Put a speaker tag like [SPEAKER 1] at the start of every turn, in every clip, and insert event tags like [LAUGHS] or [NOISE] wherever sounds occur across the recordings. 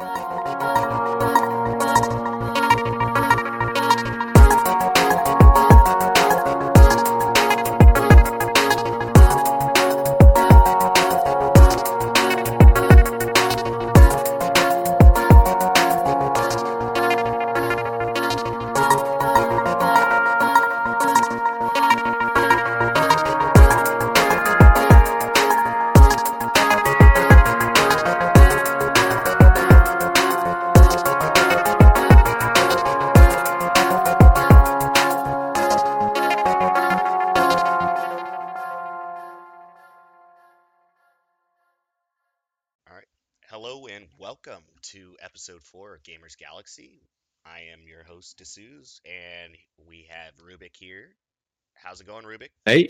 [SPEAKER 1] All Rubik here. How's it going, Rubik?
[SPEAKER 2] Hey,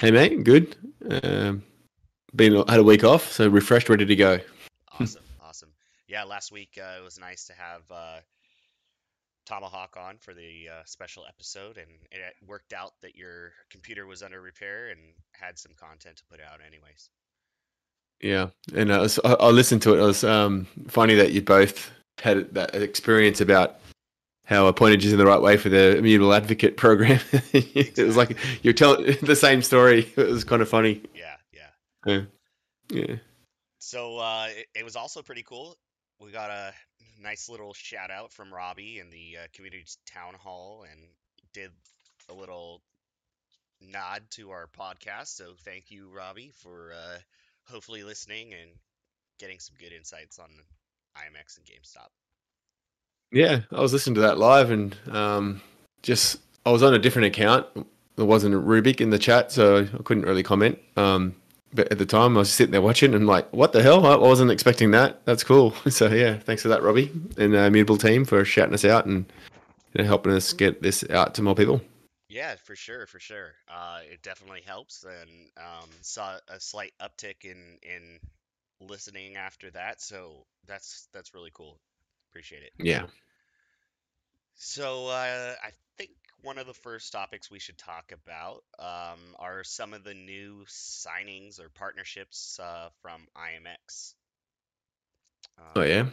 [SPEAKER 2] hey, mate. Good. Um, been had a week off, so refreshed, ready to go.
[SPEAKER 1] Awesome, [LAUGHS] awesome. Yeah, last week uh, it was nice to have uh, Tomahawk on for the uh, special episode, and it worked out that your computer was under repair and had some content to put out, anyways.
[SPEAKER 2] Yeah, and I, was, I, I listened to it. It was um, funny that you both had that experience about how I pointed you in the right way for the immutable advocate program. [LAUGHS] it was like you're telling [LAUGHS] the same story. It was kind of funny.
[SPEAKER 1] Yeah, yeah.
[SPEAKER 2] Yeah, yeah.
[SPEAKER 1] So uh, it, it was also pretty cool. We got a nice little shout out from Robbie in the uh, community town hall and did a little nod to our podcast. So thank you, Robbie, for uh, hopefully listening and getting some good insights on IMX and GameStop.
[SPEAKER 2] Yeah, I was listening to that live, and um, just I was on a different account. There wasn't a Rubik in the chat, so I couldn't really comment. Um, but at the time, I was sitting there watching, and like, what the hell? I wasn't expecting that. That's cool. [LAUGHS] So yeah, thanks for that, Robbie, and uh, Mutable team for shouting us out and you know, helping us get this out to more people.
[SPEAKER 1] Yeah, for sure, for sure. Uh, it definitely helps, and um, saw a slight uptick in in listening after that. So that's that's really cool. Appreciate it.
[SPEAKER 2] Yeah.
[SPEAKER 1] So uh, I think one of the first topics we should talk about um, are some of the new signings or partnerships uh, from IMX.
[SPEAKER 2] Oh
[SPEAKER 1] Um,
[SPEAKER 2] yeah.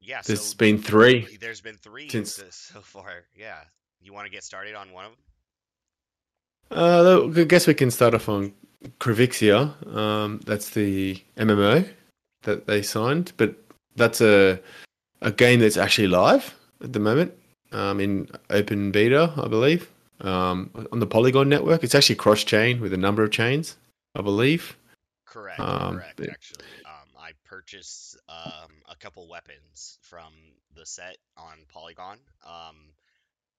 [SPEAKER 1] yeah,
[SPEAKER 2] There's
[SPEAKER 1] so
[SPEAKER 2] been three
[SPEAKER 1] there's been three
[SPEAKER 2] since.
[SPEAKER 1] so [LAUGHS] so far. Yeah, you want to get started on one of them?
[SPEAKER 2] Uh, I guess we can start off on Kryxivia. Um, that's the MMO that they signed, but that's a a game that's actually live at the moment um, in open beta, I believe, um, on the Polygon network. It's actually cross chain with a number of chains, I believe.
[SPEAKER 1] Correct,
[SPEAKER 2] Um,
[SPEAKER 1] correct.
[SPEAKER 2] but-
[SPEAKER 1] Actually, um, I purchased um, a couple weapons from the set on Polygon, um,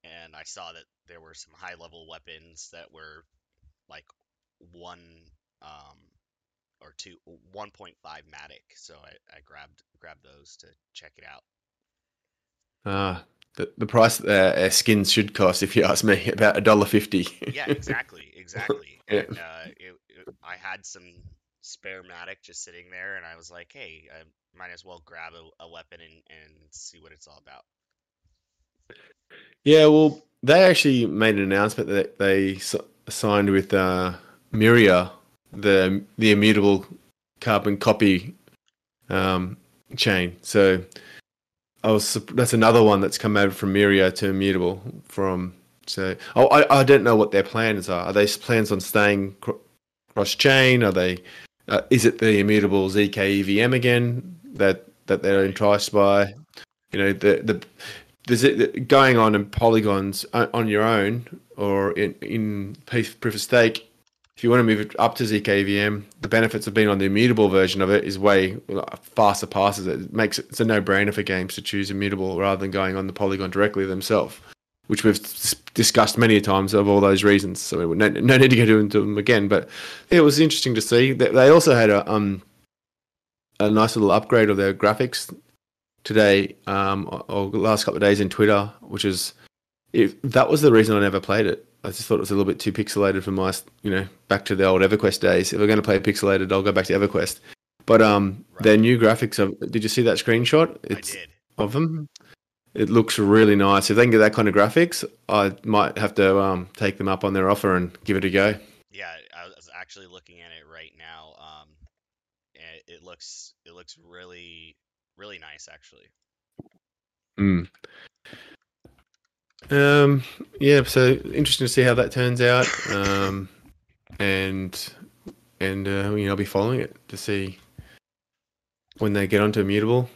[SPEAKER 1] and I saw that there were some high-level weapons that were like one um, or two, 1.5 matic. So I, I grabbed grabbed those to check it out.
[SPEAKER 2] Uh, the, the price that uh, skins should cost, if you ask me, [LAUGHS] about a dollar fifty.
[SPEAKER 1] Yeah, exactly, [LAUGHS] exactly.
[SPEAKER 2] Yeah.
[SPEAKER 1] And uh, it, it, I had some spare matic just sitting there, and I was like, hey, I might as well grab a, a weapon and, and see what it's all about.
[SPEAKER 2] Yeah, well, they actually made an announcement that they signed with uh, Myria, the the immutable carbon copy um, chain. So I was that's another one that's come over from Myria to immutable from. So oh, I I don't know what their plans are. Are they plans on staying cr- cross chain? Are they? Uh, is it the immutable zk EVM again that that they're enticed by? You know the the it going on in polygons on your own or in in proof of stake. If you want to move up to zkVM, the benefits of being on the immutable version of it is way faster passes. It makes it, it's a no-brainer for games to choose immutable rather than going on the polygon directly themselves, which we've discussed many times of all those reasons. So no, no need to go into them again. But it was interesting to see that they also had a um a nice little upgrade of their graphics today um, or last couple of days in Twitter, which is if that was the reason I never played it. I just thought it was a little bit too pixelated for my, you know, back to the old EverQuest days. If we're going to play pixelated, I'll go back to EverQuest. But um, their new graphics. Are, did you see that screenshot?
[SPEAKER 1] I
[SPEAKER 2] It's
[SPEAKER 1] did.
[SPEAKER 2] of them. It looks really nice. If they can get that kind of graphics, I might have to um, take them up on their offer and give it a go.
[SPEAKER 1] Yeah, I was actually looking at it right now. Um, eh, it looks it looks really really nice actually.
[SPEAKER 2] Mm. Um, yeah, so interesting to see how that turns out. Um, and and uh, you know, I'll be following it to see when they get onto immutable.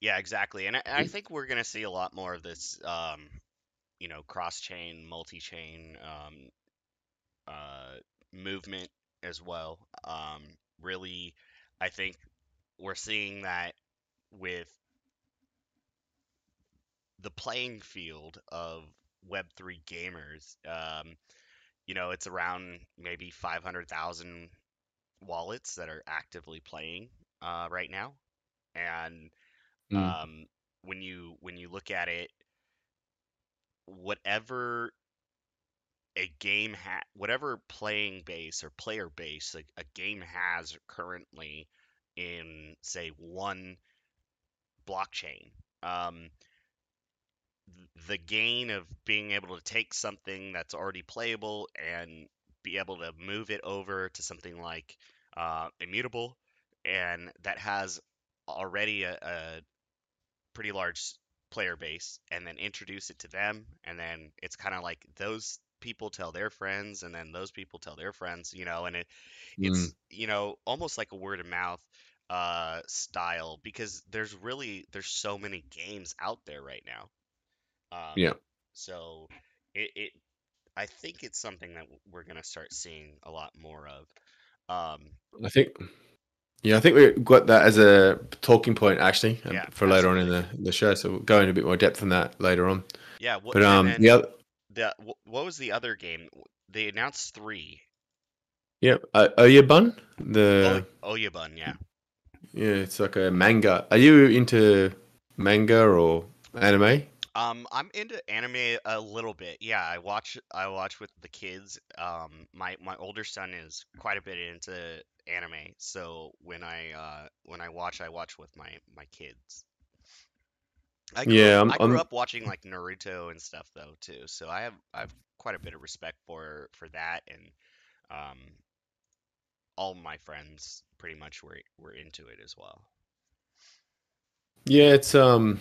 [SPEAKER 1] Yeah, exactly. And I, I think we're gonna see a lot more of this, um, you know, cross-chain, multi-chain, um, uh, movement as well. Um, really, I think we're seeing that with the playing field of Web3 gamers. Um, you know, it's around maybe 500,000 wallets that are actively playing uh, right now, and
[SPEAKER 2] Mm.
[SPEAKER 1] um, when you when you look at it, whatever a game ha whatever playing base or player base a, a game has currently in say one blockchain, um, the gain of being able to take something that's already playable and be able to move it over to something like uh, immutable and that has already a, a pretty large player base and then introduce it to them and then it's kind of like those people tell their friends and then those people tell their friends you know and it
[SPEAKER 2] Mm.
[SPEAKER 1] it's you know almost like a word of mouth uh style because there's really there's so many games out there right now um
[SPEAKER 2] Yeah.
[SPEAKER 1] so it, it i think it's something that we're going to start seeing a lot more of um
[SPEAKER 2] I think. Yeah, I think we got that as a talking point actually um,
[SPEAKER 1] Yeah,
[SPEAKER 2] for later on in the, the show. So we'll go into a bit more depth on that later on.
[SPEAKER 1] yeah what,
[SPEAKER 2] But um, the other,
[SPEAKER 1] the what was the other game they announced three
[SPEAKER 2] yeah, uh, Oyabun, the
[SPEAKER 1] oh Oyabun, yeah
[SPEAKER 2] yeah, it's like a manga. Are you into manga or anime?
[SPEAKER 1] Um, I'm into anime a little bit. Yeah, I watch I watch with the kids. Um, my my older son is quite a bit into anime, so when I uh when I watch, I watch with my my kids. I grew
[SPEAKER 2] Yeah, I'm,
[SPEAKER 1] I grew
[SPEAKER 2] I'm
[SPEAKER 1] up watching like Naruto and stuff though too, so I have I have quite a bit of respect for for that and um all my friends pretty much were were into it as well.
[SPEAKER 2] Yeah, it's um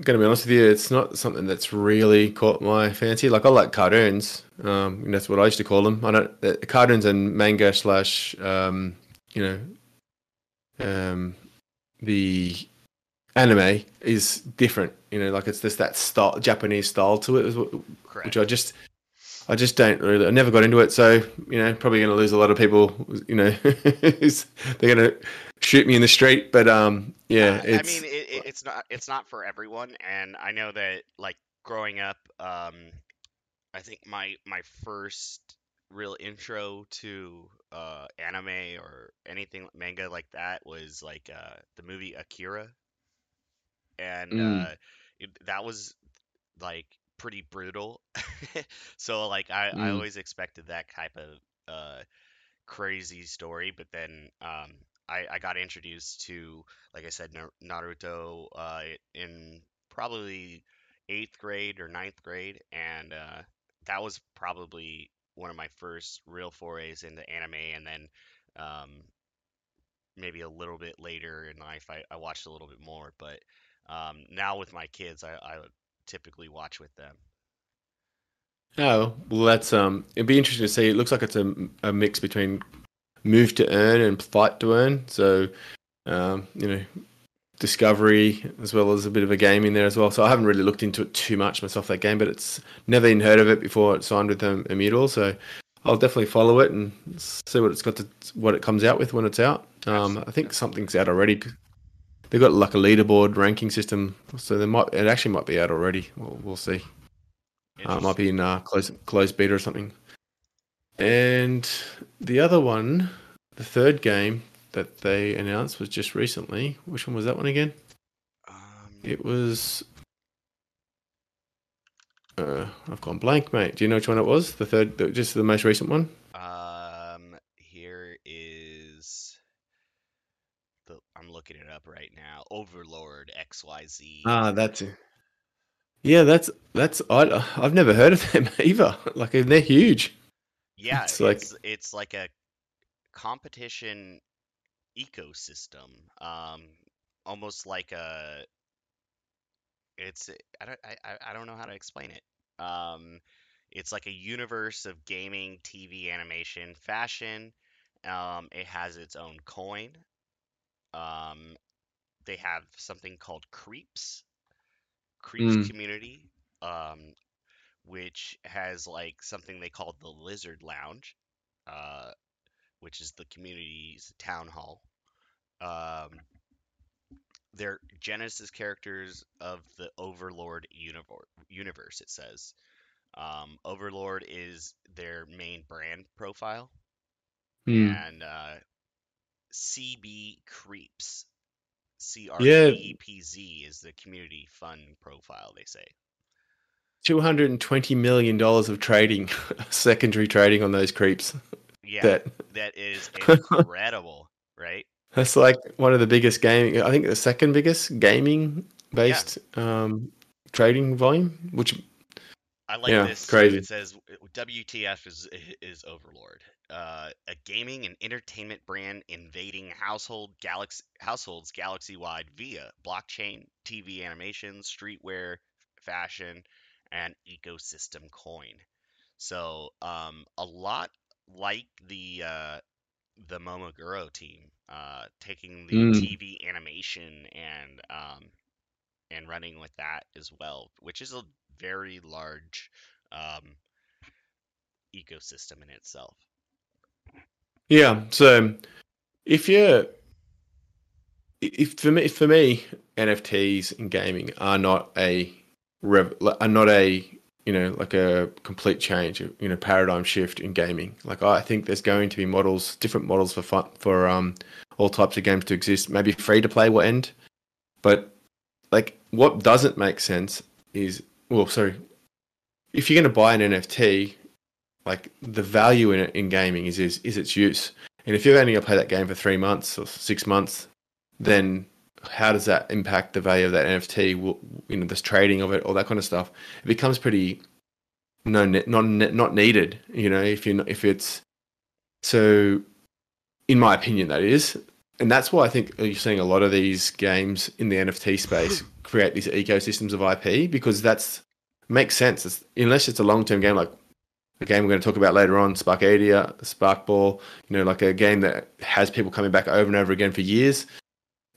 [SPEAKER 2] gonna be honest with you, it's not something that's really caught my fancy. Like I like cartoons, um, that's what I used to call them. I don't uh, cartoons and manga slash um, you know, um, the anime is different. You know, like it's just that style, Japanese style to it,
[SPEAKER 1] Correct.
[SPEAKER 2] which I just, I just don't really. I never got into it, so you know, probably going to lose a lot of people. You know, [LAUGHS] they're going to shoot me in the street. But um, yeah,
[SPEAKER 1] Uh,
[SPEAKER 2] it's
[SPEAKER 1] I mean, it, it, it's not it's not for everyone, and I know that like growing up, um, I think my my first real intro to uh, anime or anything manga like that was like uh, the movie Akira, and
[SPEAKER 2] Mm.
[SPEAKER 1] uh, it, that was like pretty brutal. [LAUGHS] so like I I
[SPEAKER 2] Mm.
[SPEAKER 1] always expected that type of uh, crazy story, but then um, I, I got introduced to, like I said, Naruto uh, in probably eighth grade or ninth grade, and uh, that was probably one of my first real forays into anime. And then um, maybe a little bit later in life, I, I watched a little bit more. But um, now with my kids, I, I typically watch with them.
[SPEAKER 2] oh well, that's um, it'd be interesting to see. It looks like it's a, a mix between move to earn and fight to earn. So um, you know, discovery as well as a bit of a game in there as well. So I haven't really looked into it too much myself that game, but it's never even heard of it before it signed with um, Immutable. So I'll definitely follow it and see what it's got to what it comes out with when it's out. Um, I think something's out already. They've got like a leaderboard ranking system, so they might it actually might be out already. We'll, we'll see. Uh, it might be in uh, close beta or something. And the other one, the third game that they announced was just recently. Which one was that one again?
[SPEAKER 1] Um,
[SPEAKER 2] It was. Uh, I've gone blank, mate. Do you know which one it was? The third, the, just the most recent one.
[SPEAKER 1] Um, here is the I'm looking it up right now. Overlord XYZ.
[SPEAKER 2] Ah, that's it. Yeah, that's that's I I've never heard of them [LAUGHS] either. Like they're huge.
[SPEAKER 1] Yeah,
[SPEAKER 2] it's
[SPEAKER 1] it's
[SPEAKER 2] like-
[SPEAKER 1] it's like a competition ecosystem, um, almost like a. It's I don't I, I- I don't know how to explain it. Um, it's like a universe of gaming, TV, animation, fashion. Um, it has its own coin. Um, they have something called Creepz, Creepz
[SPEAKER 2] Mm.
[SPEAKER 1] community, um, which has like something they call the Lizard Lounge, uh, which is the community's town hall. Um, they're Genesis characters of the Overlord universe. It says. Um, Overlord is their main brand profile,
[SPEAKER 2] Hmm.
[SPEAKER 1] and uh, CB Creepz, C R. E E P Z is the community fun profile. They say.
[SPEAKER 2] Two hundred and twenty million dollars of trading, [LAUGHS] secondary trading on those Creepz.
[SPEAKER 1] Yeah,
[SPEAKER 2] That
[SPEAKER 1] that is [LAUGHS] incredible, right?
[SPEAKER 2] that's like one of the biggest gaming. I think the second biggest gaming based um, trading volume. Which
[SPEAKER 1] I like
[SPEAKER 2] Yeah,
[SPEAKER 1] this.
[SPEAKER 2] crazy.
[SPEAKER 1] It says WTF is is Overlord, uh, a gaming and entertainment brand invading household galaxy households galaxy wide via blockchain, TV animation, streetwear, fashion, and ecosystem coin. So um, a lot like the uh, the Momoguro team, uh, taking the
[SPEAKER 2] Mm.
[SPEAKER 1] TV animation and um, and running with that as well, which is a very large um, ecosystem in itself.
[SPEAKER 2] yeah, so if you're if for me for me NFTs in gaming are not a rev, are not a you know like a complete change you know paradigm shift in gaming. Like I think there's going to be models different models for fun for um all types of games to exist. Maybe free to play will end. But like what doesn't make sense is well sorry. If you're going to buy an NFT like the value in it in gaming is is, is its use. And if you're only going to play that game for three months or six months then how does that impact the value of that NFT? Will, you know, this trading of it, all that kind of stuff. It becomes pretty no not not needed. You know, if you if it's so, in my opinion, that is, and that's why I think you're seeing a lot of these games in the NFT space [LAUGHS] create these ecosystems of IP because that's makes sense. It's, unless it's a long term game like a game we're going to talk about later on, Sparkadia, Sparkball. You know, like a game that has people coming back over and over again for years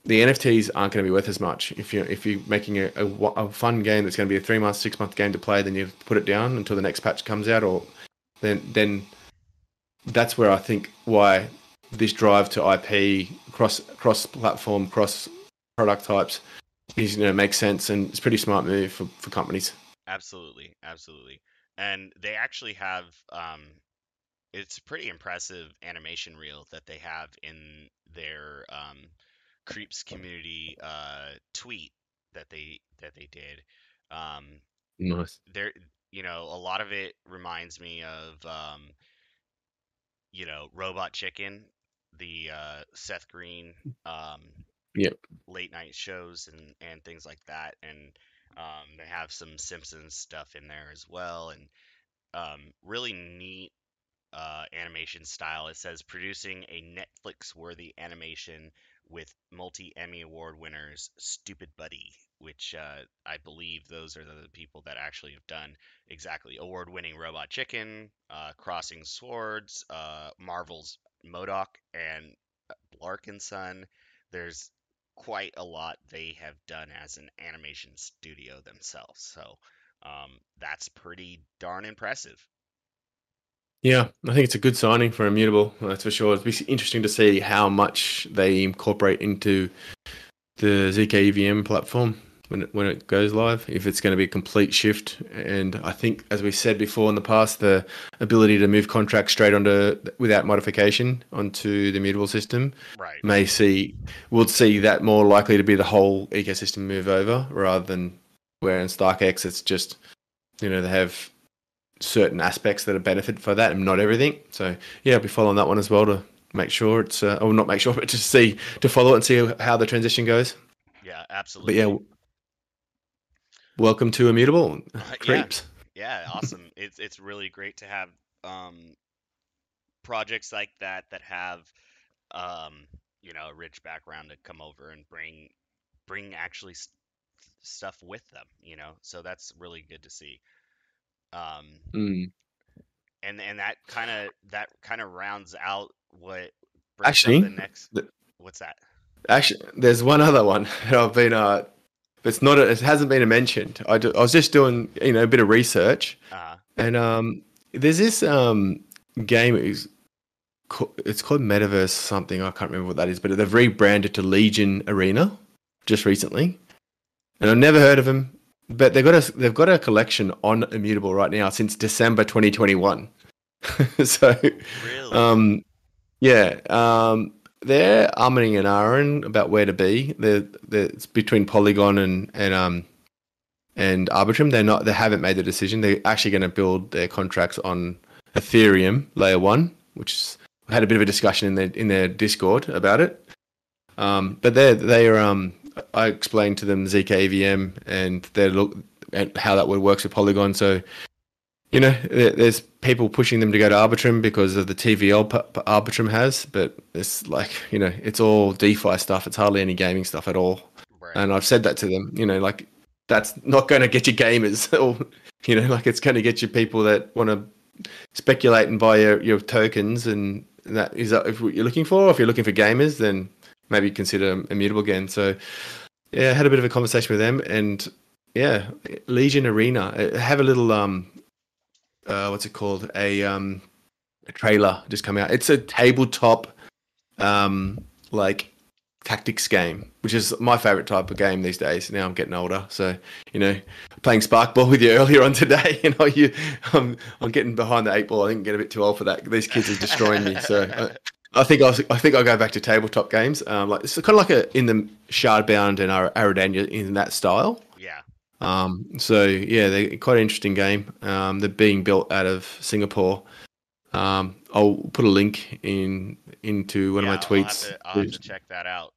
[SPEAKER 2] the NFTs aren't going to be worth as much. If you're if you're making a, a, a fun game that's going to be a three month, six month game to play, then you put it down until the next patch comes out, or then then that's where I think why this drive to IP cross cross platform cross product types is you know makes sense and it's a pretty smart move for, for companies.
[SPEAKER 1] Absolutely, absolutely. And they actually have um it's a pretty impressive animation reel that they have in their um Creepz community uh tweet that they that they did. Um
[SPEAKER 2] Nice.
[SPEAKER 1] there you know, a lot of it reminds me of um you know, Robot Chicken, the uh Seth Green um
[SPEAKER 2] Yep.
[SPEAKER 1] late night shows and and things like that and um they have some Simpsons stuff in there as well and um really neat uh, animation style. It says producing a Netflix worthy animation with multi Emmy Award winners Stoopid Buddy, which uh, I believe those are the people that actually have done exactly award winning Robot Chicken, uh, Crossing Swords, uh, Marvel's M.O.D.O.K., and Blark and Son. There's quite a lot they have done as an animation studio themselves. So um, that's pretty darn impressive.
[SPEAKER 2] Yeah, I think it's a good signing for Immutable. That's for sure. It'll be interesting to see how much they incorporate into the ZK EVM platform when it, when it goes live. If it's going to be a complete shift, and I think, as we said before in the past, the ability to move contracts straight onto without modification onto the Immutable system
[SPEAKER 1] Right.
[SPEAKER 2] may see we'll see that more likely to be the whole ecosystem move over rather than where in StarkEx it's just you know they have certain aspects that are benefit for that and not everything. So yeah, I'll be following that one as well to make sure it's uh, or not make sure, [LAUGHS] but to see to follow it and see how the transition goes.
[SPEAKER 1] Yeah, absolutely.
[SPEAKER 2] But yeah, welcome to Immutable [LAUGHS]
[SPEAKER 1] yeah.
[SPEAKER 2] Creepz.
[SPEAKER 1] Yeah, awesome. [LAUGHS] it's it's really great to have um projects like that that have um you know a rich background to come over and bring bring actually st- stuff with them. You know, so that's really good to see. Um,
[SPEAKER 2] Mm.
[SPEAKER 1] and and that kind of that kind of rounds out what
[SPEAKER 2] Actually,
[SPEAKER 1] the next.
[SPEAKER 2] the-
[SPEAKER 1] What's that?
[SPEAKER 2] Actually, there's one other one [LAUGHS] that I've been. Uh, it's not. A, it hasn't been mentioned. I, do- I was just doing you know a bit of research,
[SPEAKER 1] Uh,
[SPEAKER 2] and um, there's this um game. Ca- it's called Metaverse something. I can't remember what that is, but they've rebranded to Legion Arena just recently, and I've never heard of them. But they've got a they've got a collection on Immutable right now since December 2021. [LAUGHS] so
[SPEAKER 1] really?
[SPEAKER 2] um, yeah, um, they're umming and ahhing about where to be. They're, they're it's between Polygon and and um and Arbitrum. They're not. They haven't made the decision. They're actually going to build their contracts on Ethereum layer one, which is, had a bit of a discussion in their in their Discord about it. Um, but they they are um. I explained to them ZK and their look and how that would works with Polygon. So you know, there's people pushing them to go to Arbitrum because of the TVL Arbitrum has, but it's like, you know, it's all DeFi stuff. It's hardly any gaming stuff at all.
[SPEAKER 1] right.
[SPEAKER 2] And I've said that to them, you know, like that's not going to get you gamers [LAUGHS] or, you know, like it's going to get you people that want to speculate and buy your, your tokens. And that is that if what you're looking for, if you're looking for gamers, then maybe consider Immutable again. So, yeah, I had a bit of a conversation with them and yeah, Legion Arena, have a little, um, uh, what's it called? A um, a trailer just come out. It's a tabletop, um, like tactics game, which is my favorite type of game these days. Now I'm getting older, so you know, playing Sparkball [LAUGHS] with you earlier on today. [LAUGHS] You know, you, I'm I'm getting behind the eight ball. I think getting a bit too old for that. These kids are destroying me. So. I think I'll, I think I'll go back to tabletop games. Um, like it's kind of like a in the Shardbound and Ar- Aradena in that style.
[SPEAKER 1] yeah.
[SPEAKER 2] Um, so yeah, they're quite an interesting game. Um, they're being built out of Singapore. Um, I'll put a link in into one
[SPEAKER 1] yeah,
[SPEAKER 2] of my tweets.
[SPEAKER 1] I'll have, to, I'll have to check that out.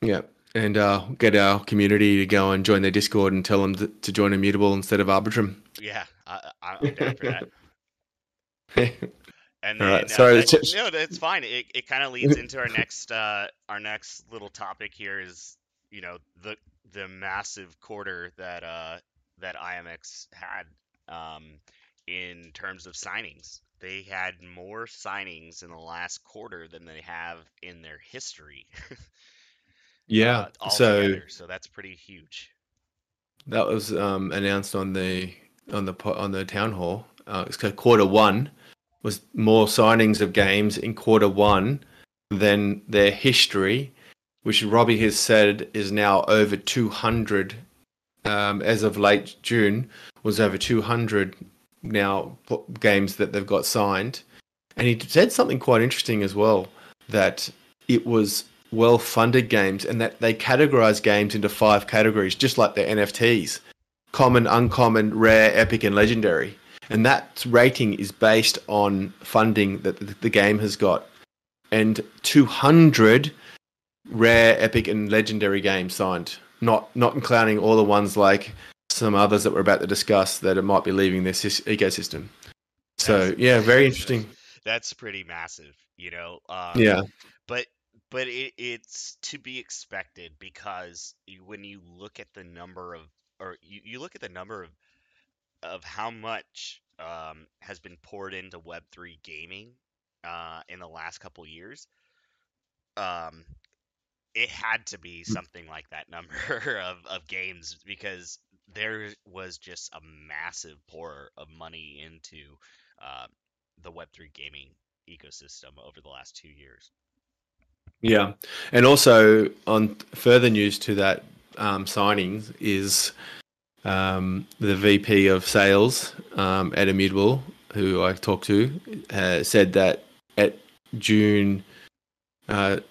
[SPEAKER 2] Yeah, and uh, get our community to go and join their Discord and tell them to, to join Immutable instead of Arbitrum.
[SPEAKER 1] Yeah, I, I- I'm down for that. [LAUGHS] And then,
[SPEAKER 2] right,
[SPEAKER 1] uh,
[SPEAKER 2] sorry,
[SPEAKER 1] that-
[SPEAKER 2] it's-
[SPEAKER 1] no, that's fine. It, it kind of leads into our next uh, our next little topic here is you know the the massive quarter that uh, that IMX had um, in terms of signings. They had more signings in the last quarter than they have in their history. [LAUGHS]
[SPEAKER 2] yeah,
[SPEAKER 1] uh,
[SPEAKER 2] so
[SPEAKER 1] so that's pretty huge.
[SPEAKER 2] that was um, announced on the on the on the town hall. Uh, it's called quarter one was more signings of games in quarter one than their history, which Robbie has said is now over 200 um, as of late June was over 200 now games that they've got signed. And he said something quite interesting as well that it was well funded games and that they categorize games into five categories, just like the NFTs common, uncommon, rare, epic, and legendary. And that rating is based on funding that the- game has got. And 200 rare, epic, and legendary games signed, not not including all the ones like some others that we're about to discuss that it might be leaving this ecosystem. So
[SPEAKER 1] That's-
[SPEAKER 2] yeah, very interesting.
[SPEAKER 1] That's pretty massive, you know. Um,
[SPEAKER 2] Yeah,
[SPEAKER 1] but but it, it's to be expected because when you look at the number of or you, you look at the number of of how much um, has been poured into web3 gaming uh, in the last couple years um, it had to be something like that number [LAUGHS] of, of games because there was just a massive pour of money into uh, the web3 gaming ecosystem over the last two years.
[SPEAKER 2] Yeah, and also on further news to that um, signings is um, the VP of Sales um, at Immutable, who I talked to, uh, said that at June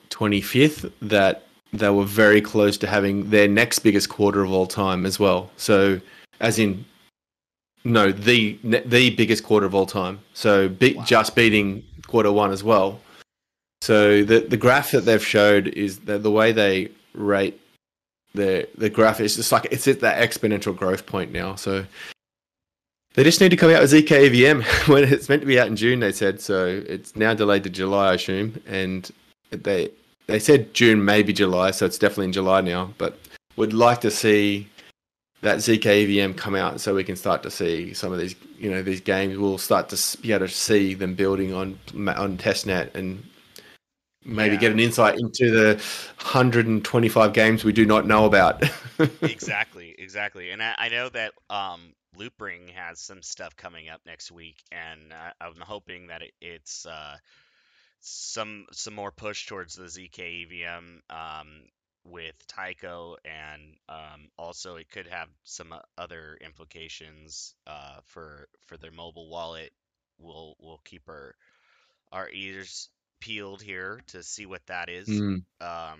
[SPEAKER 2] twenty fifth that they were very close to having their next biggest quarter of all time as well. So, as in, no, the the biggest quarter of all time. So, be,
[SPEAKER 1] Wow.
[SPEAKER 2] just beating quarter one as well. So the the graph that they've showed is that the way they rate the the graph is just like it's at that exponential growth point now. So they just need to come out with ZKVM [LAUGHS] when it's meant to be out in June. They said so. It's now delayed to July, I assume, and they they said June, maybe July, so it's definitely in July now. But would like to see that ZK EVM come out so we can start to see some of these, you know, these games. We'll start to be able to see them building on on testnet and maybe
[SPEAKER 1] Yeah.
[SPEAKER 2] get an insight into the 125 games we do not know about. [LAUGHS]
[SPEAKER 1] exactly, exactly. And I, I know that um, Loopring has some stuff coming up next week, and uh, I'm hoping that it, it's uh, some some more push towards the ZK EVM um, with Taiko, and um, also it could have some uh, other implications uh, for for their mobile wallet. We'll we'll keep our our ears peeled here to see what that is.
[SPEAKER 2] Mm.
[SPEAKER 1] Um,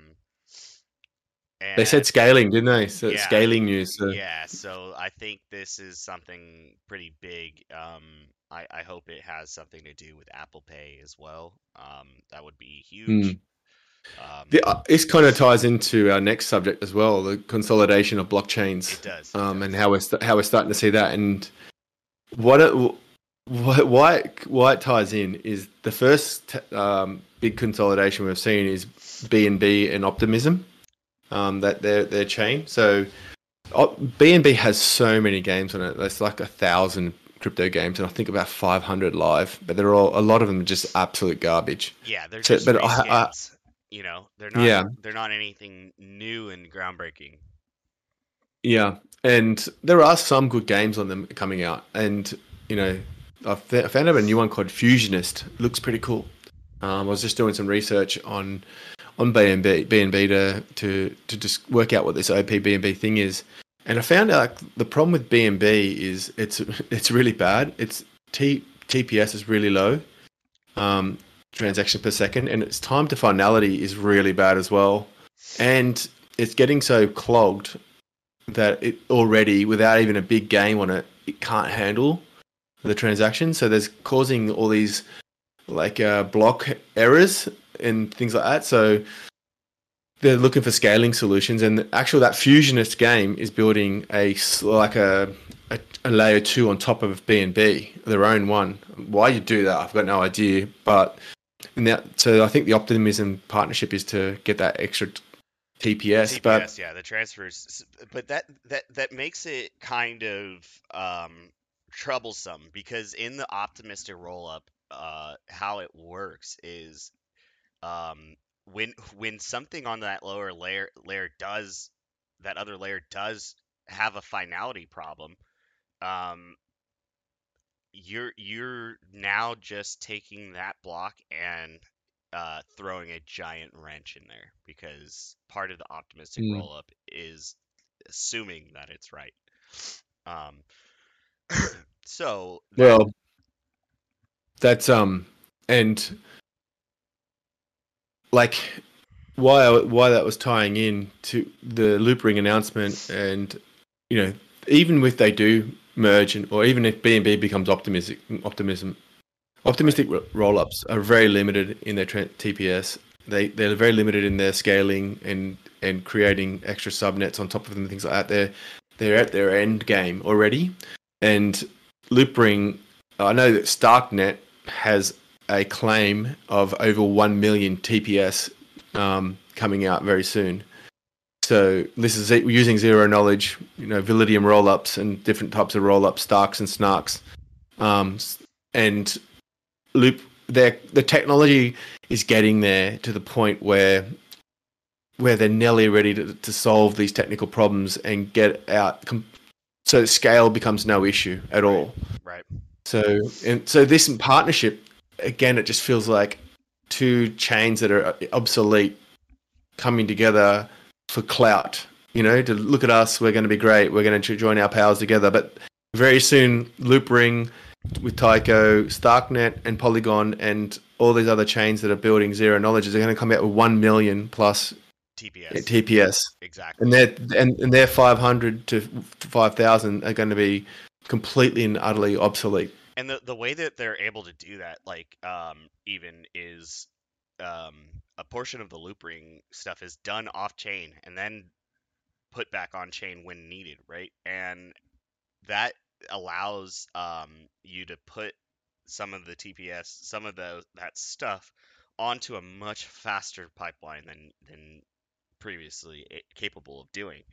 [SPEAKER 2] They said scaling, didn't they? So
[SPEAKER 1] Yeah.
[SPEAKER 2] Scaling news. So.
[SPEAKER 1] yeah, so I think this is something pretty big. Um, I, I hope it has something to do with Apple Pay as well. Um, that would be huge. Um,
[SPEAKER 2] The, uh, this kind of ties into our next subject as well, the consolidation of blockchains.
[SPEAKER 1] it does. it
[SPEAKER 2] um, and how we're st- how we're starting to see that. And what it, wh- why it, why it ties in is the first um, big consolidation we've seen is BNB and Optimism, um, that their their chain. So Op- BNB has so many games on it. There's like a thousand crypto games, and I think about 500 live. But they're all a lot of them are just absolute garbage.
[SPEAKER 1] yeah, they're
[SPEAKER 2] so-
[SPEAKER 1] just
[SPEAKER 2] but I- I-
[SPEAKER 1] you know, they're not.
[SPEAKER 2] Yeah.
[SPEAKER 1] they're not anything new and groundbreaking.
[SPEAKER 2] Yeah, and there are some good games on them coming out, and you know, I found out a new one called Fusionist. Looks pretty cool. Um, I was just doing some research on on BNB BNB to to to just work out what this OP BNB thing is, and I found out the problem with BNB is it's [LAUGHS] it's really bad. It's T TPS is really low, um, transaction per second, and its time to finality is really bad as well, and it's getting so clogged that it already, without even a big game on it, it can't handle the transaction. So there's causing all these like uh, block errors and things like that. So they're looking for scaling solutions, and actually that fusionist game is building a like a, a, a layer two on top of BNB, their own one. Why you do that, I've got no idea. But that, so I think the Optimism partnership is to get that extra TPS.
[SPEAKER 1] TPS,
[SPEAKER 2] But
[SPEAKER 1] yeah, the transfers, but that that that makes it kind of um, troublesome because in the optimistic rollup, uh, how it works is um, when when something on that lower layer layer does that other layer does have a finality problem, um, you're you're now just taking that block and uh, throwing a giant wrench in there because part of the optimistic
[SPEAKER 2] Mm.
[SPEAKER 1] rollup is assuming that it's right. Um, [COUGHS] so
[SPEAKER 2] Well, that's um, and like why why that was tying in to the Loopring announcement, and you know, even if they do merge, and or even if BNB becomes optimistic, optimism, optimistic ro- roll-ups are very limited in their TPS. They they're very limited in their scaling and and creating extra subnets on top of them, and things like that. They're they're at their end game already, and Loopring, I know that StarkNet has a claim of over 1 million TPS um, coming out very soon. So this is using zero knowledge, you know, Validium rollups and different types of rollups, Starks and Snarks. Um, and Loop, their, the technology is getting there to the point where where they're nearly ready to, to solve these technical problems and get out com- so scale becomes no issue at all.
[SPEAKER 1] right,
[SPEAKER 2] So and so this partnership again, it just feels like two chains that are obsolete coming together for clout. You know, to look at us, we're going to be great. We're going to join our powers together. But very soon, Loopring with Taiko, Starknet, and Polygon, and all these other chains that are building zero knowledge are going to come out with one million plus
[SPEAKER 1] TPS
[SPEAKER 2] TPS
[SPEAKER 1] exactly.
[SPEAKER 2] and their and, and their 500 to 5000 are going to be completely and utterly obsolete.
[SPEAKER 1] And the the way that they're able to do that like um even is um a portion of the Loopring stuff is done off chain and then put back on chain when needed right? And that allows um you to put some of the tps some of the that stuff onto a much faster pipeline than than previously capable of doing.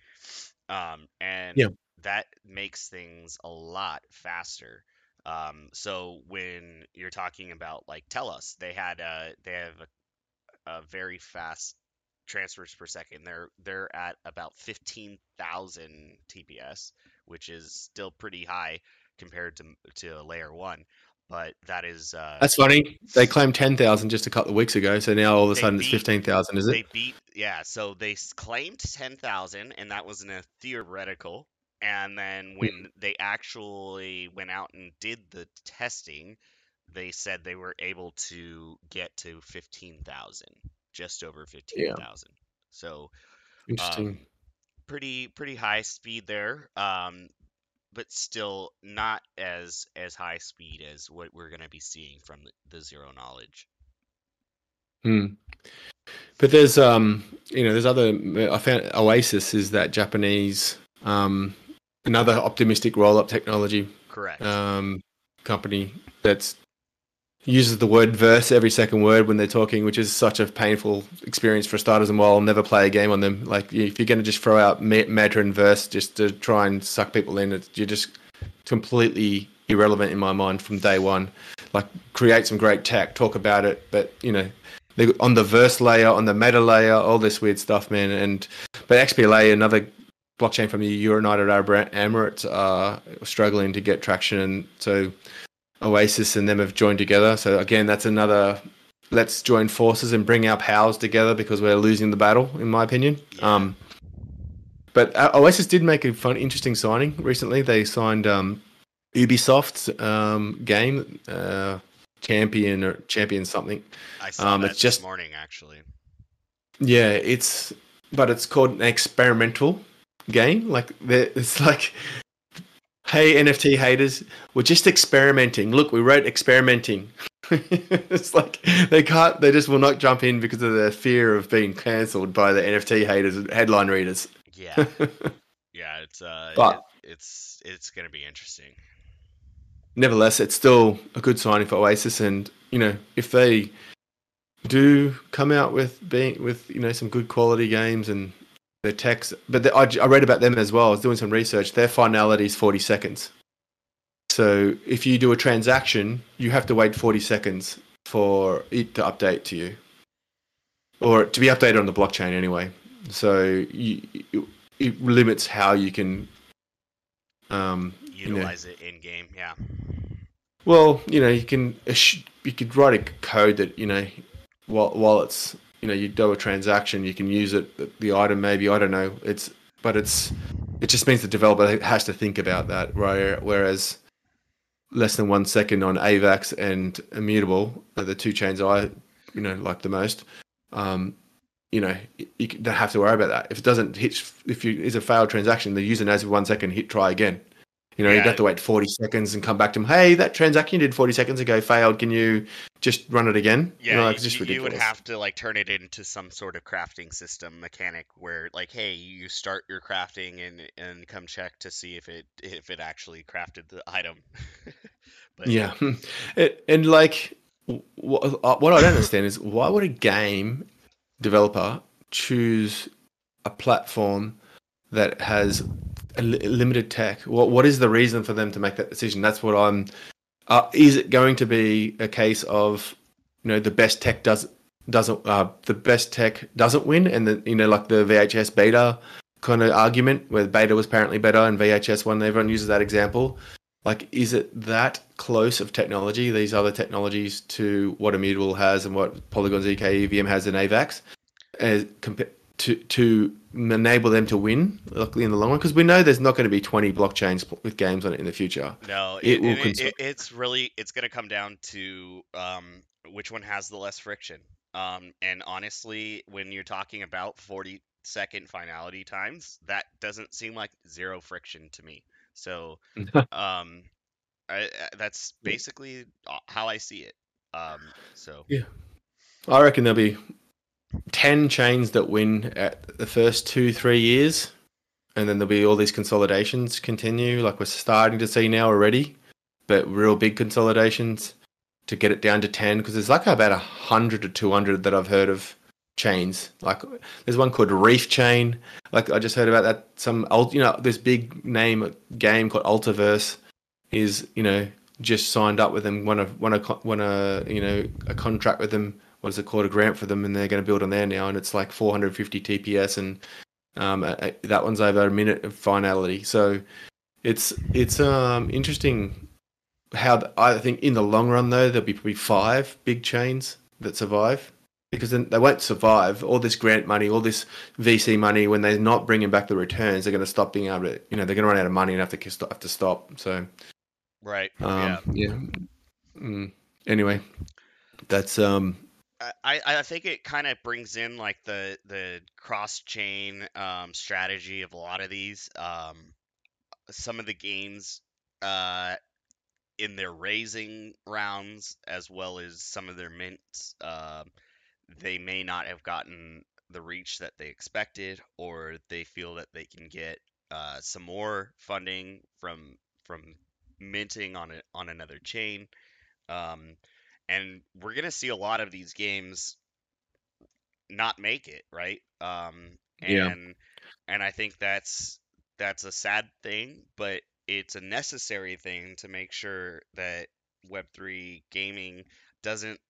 [SPEAKER 1] Um, and
[SPEAKER 2] Yeah.
[SPEAKER 1] that makes things a lot faster. Um, so when you're talking about like Telos, they had uh they have a, a very fast transfers per second. They're they're at about 15,000 TPS, which is still pretty high compared to to layer 1, but that is uh
[SPEAKER 2] That's funny. They claimed ten thousand just a couple of weeks ago, so now all of a sudden it's
[SPEAKER 1] beat-
[SPEAKER 2] fifteen thousand. Is it?
[SPEAKER 1] they beat yeah, so they claimed 10,000 and that was in a theoretical and then when they actually went out and did the testing, they said they were able to get to 15,000, just over 15,000. So
[SPEAKER 2] Interesting.
[SPEAKER 1] um, pretty pretty high speed there, um, but still not as as high speed as what we're going to be seeing from the, the zero knowledge.
[SPEAKER 2] Hmm. But there's um you know there's other I found Oasys is that Japanese um another optimistic roll up technology
[SPEAKER 1] Correct.
[SPEAKER 2] um company that's uses the word verse every second word when they're talking, which is such a painful experience for starters. And while I'll never play a game on them, like if you're going to just throw out me- meta and verse just to try and suck people in, it's, you're just completely irrelevant in my mind from day one. Like create some great tech, talk about it, but you know, on the verse layer, on the meta layer, all this weird stuff, man. And but XPLA, another blockchain from the United Arab Emirates, are struggling to get traction, and so Oasys and them have joined together. So again, that's another. Let's join forces and bring our powers together because we're losing the battle, in my opinion.
[SPEAKER 1] Yeah.
[SPEAKER 2] Um, but uh, Oasys did make a fun, interesting signing recently. They signed um, Ubisoft's um, game, uh, Champion or Champion something.
[SPEAKER 1] I saw
[SPEAKER 2] um,
[SPEAKER 1] that
[SPEAKER 2] it's just-
[SPEAKER 1] this morning actually.
[SPEAKER 2] Yeah, it's but it's called an experimental game. Like it's like, hey NFT haters, we're just experimenting. Look, we wrote experimenting. [LAUGHS] it's like they can't. They just will not jump in because of their fear of being cancelled by the NFT haters, and headline readers.
[SPEAKER 1] Yeah, [LAUGHS] yeah, it's uh,
[SPEAKER 2] But-
[SPEAKER 1] it- it's it's gonna be interesting.
[SPEAKER 2] Nevertheless, it's still a good signing for Oasys, and you know if they do come out with being with you know some good quality games and their techs, but the, I, I read about them as well. I was doing some research. Their finality is forty seconds. So if you do a transaction, you have to wait forty seconds for it to update to you, or to be updated on the blockchain anyway. So you, it, it limits how you can. Um, you know,
[SPEAKER 1] Utilize it in game. Yeah,
[SPEAKER 2] well, you know, you can you could write a code that you know while while it's you know you do a transaction, you can use it the- item maybe I don't know. It's but it's it just means the developer has to think about that, right? Whereas less than one second on AVAX and Immutable, are the two chains I you know like the most. Um, you know, you, you don't have to worry about that. If it doesn't hit, if you is a failed transaction, the user knows one second, hit try again. You know,
[SPEAKER 1] Yeah.
[SPEAKER 2] you'd have to wait 40 seconds and come back to them. Hey, that transaction you did 40 seconds ago failed. Can you just run it again?
[SPEAKER 1] yeah.
[SPEAKER 2] you know, like,
[SPEAKER 1] you,
[SPEAKER 2] just
[SPEAKER 1] you- you would have to like turn it into some sort of crafting system mechanic where like, hey, you start your crafting and and come check to see if it if it actually crafted the item. [LAUGHS] but
[SPEAKER 2] Yeah, [LAUGHS] it, and like wh- wh- uh, what I don't [LAUGHS] understand is why would a game developer choose a platform that has limited tech? What what is the reason for them to make that decision? That's what I'm. Uh, is it going to be a case of you know the best tech does doesn't uh, the best tech doesn't win, and the you know like the VHS beta kind of argument where beta was apparently better and VHS won. Everyone uses that example. Like, is it that close of technology, these other technologies, to what Immutable has and what Polygon ZK EVM has in AVAX, as to to enable them to win luckily in the long run? Because we know there's not going to be 20 blockchains with games on it in the future.
[SPEAKER 1] No,
[SPEAKER 2] It
[SPEAKER 1] it,
[SPEAKER 2] will
[SPEAKER 1] it,
[SPEAKER 2] cons-
[SPEAKER 1] it, it's really it's going to come down to um, which one has the less friction. Um, and honestly, when you're talking about 40 second finality times, that doesn't seem like zero friction to me. So, [LAUGHS] um, I, I- that's basically uh, how I see it. Um, so Yeah.
[SPEAKER 2] I reckon there'll be 10 chains that win at the first two, three years. And then there'll be all these consolidations continue, like we're starting to see now already, but real big consolidations. to get it down to 10 because there's like about 100 to 200 that I've heard of chains. Like there's one called Reef Chain. Like I just heard about that. Some old, you know, this big name uh, game called Altiverse is, you know, just signed up with them, won a, won a, won a, you know, a contract with them. What is it called? A grant for them, and they're going to build on there now, and it's like 450 TPS, and um, that one's over a minute of finality. So it's it's um interesting how the, I think in the long run though there'll be probably five big chains that survive because then they won't survive all this grant money, all this VC money when they're not bringing back the returns. They're going to stop being able to, you know, they're going to run out of money and have to have to stop. So,
[SPEAKER 1] right,
[SPEAKER 2] um, yeah, yeah. Mm. Anyway, that's um.
[SPEAKER 1] I, I think it kind of brings in like the the cross chain um, strategy of a lot of these. Um, some of the games uh, in their raising rounds as well as some of their mints. Uh, they may not have gotten the reach that they expected, or they feel that they can get uh, some more funding from from minting on it on another chain. Um, and we're gonna see a lot of these games not make it right. Um, and yeah. and I think that's that's a sad thing, but it's a necessary thing to make sure that Web3 gaming doesn't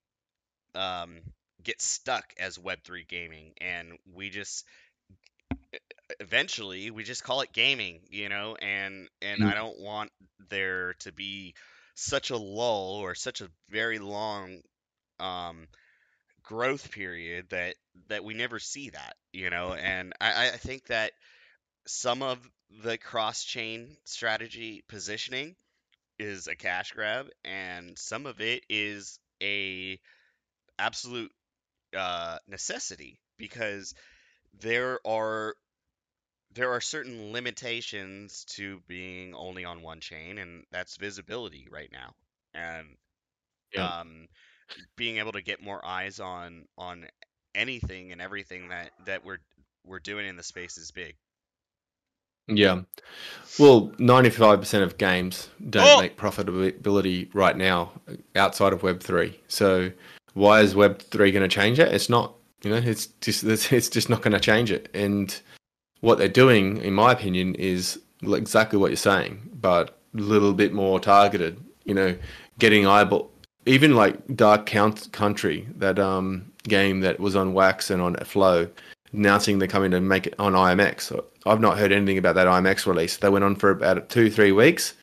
[SPEAKER 1] um, get stuck as Web3 gaming, and we just eventually we just call it gaming, you know, and and mm. I don't want there to be such a lull or such a very long um, growth period that that we never see that, you know, and I, I think that some of the cross chain strategy positioning is a cash grab, and some of it is a absolute uh, necessity because there are there are certain limitations to being only on one chain, and that's visibility right now, and yeah. um, being able to get more eyes on on anything and everything that that we're we're doing in the space is big.
[SPEAKER 2] Yeah. Well, 95% of games don't oh! make profitability right now outside of Web3. So why is Web3 going to change it? It's not, you know, it's just, [LAUGHS] it's just not going to change it. And what they're doing, in my opinion, is exactly what you're saying, but a little bit more targeted, you know, getting eyeball, even like Dark Count Country, that um, game that was on Wax and on Flow, announcing they're coming to make it on IMX. I've not heard anything about that IMX release. They went on for about two, three weeks.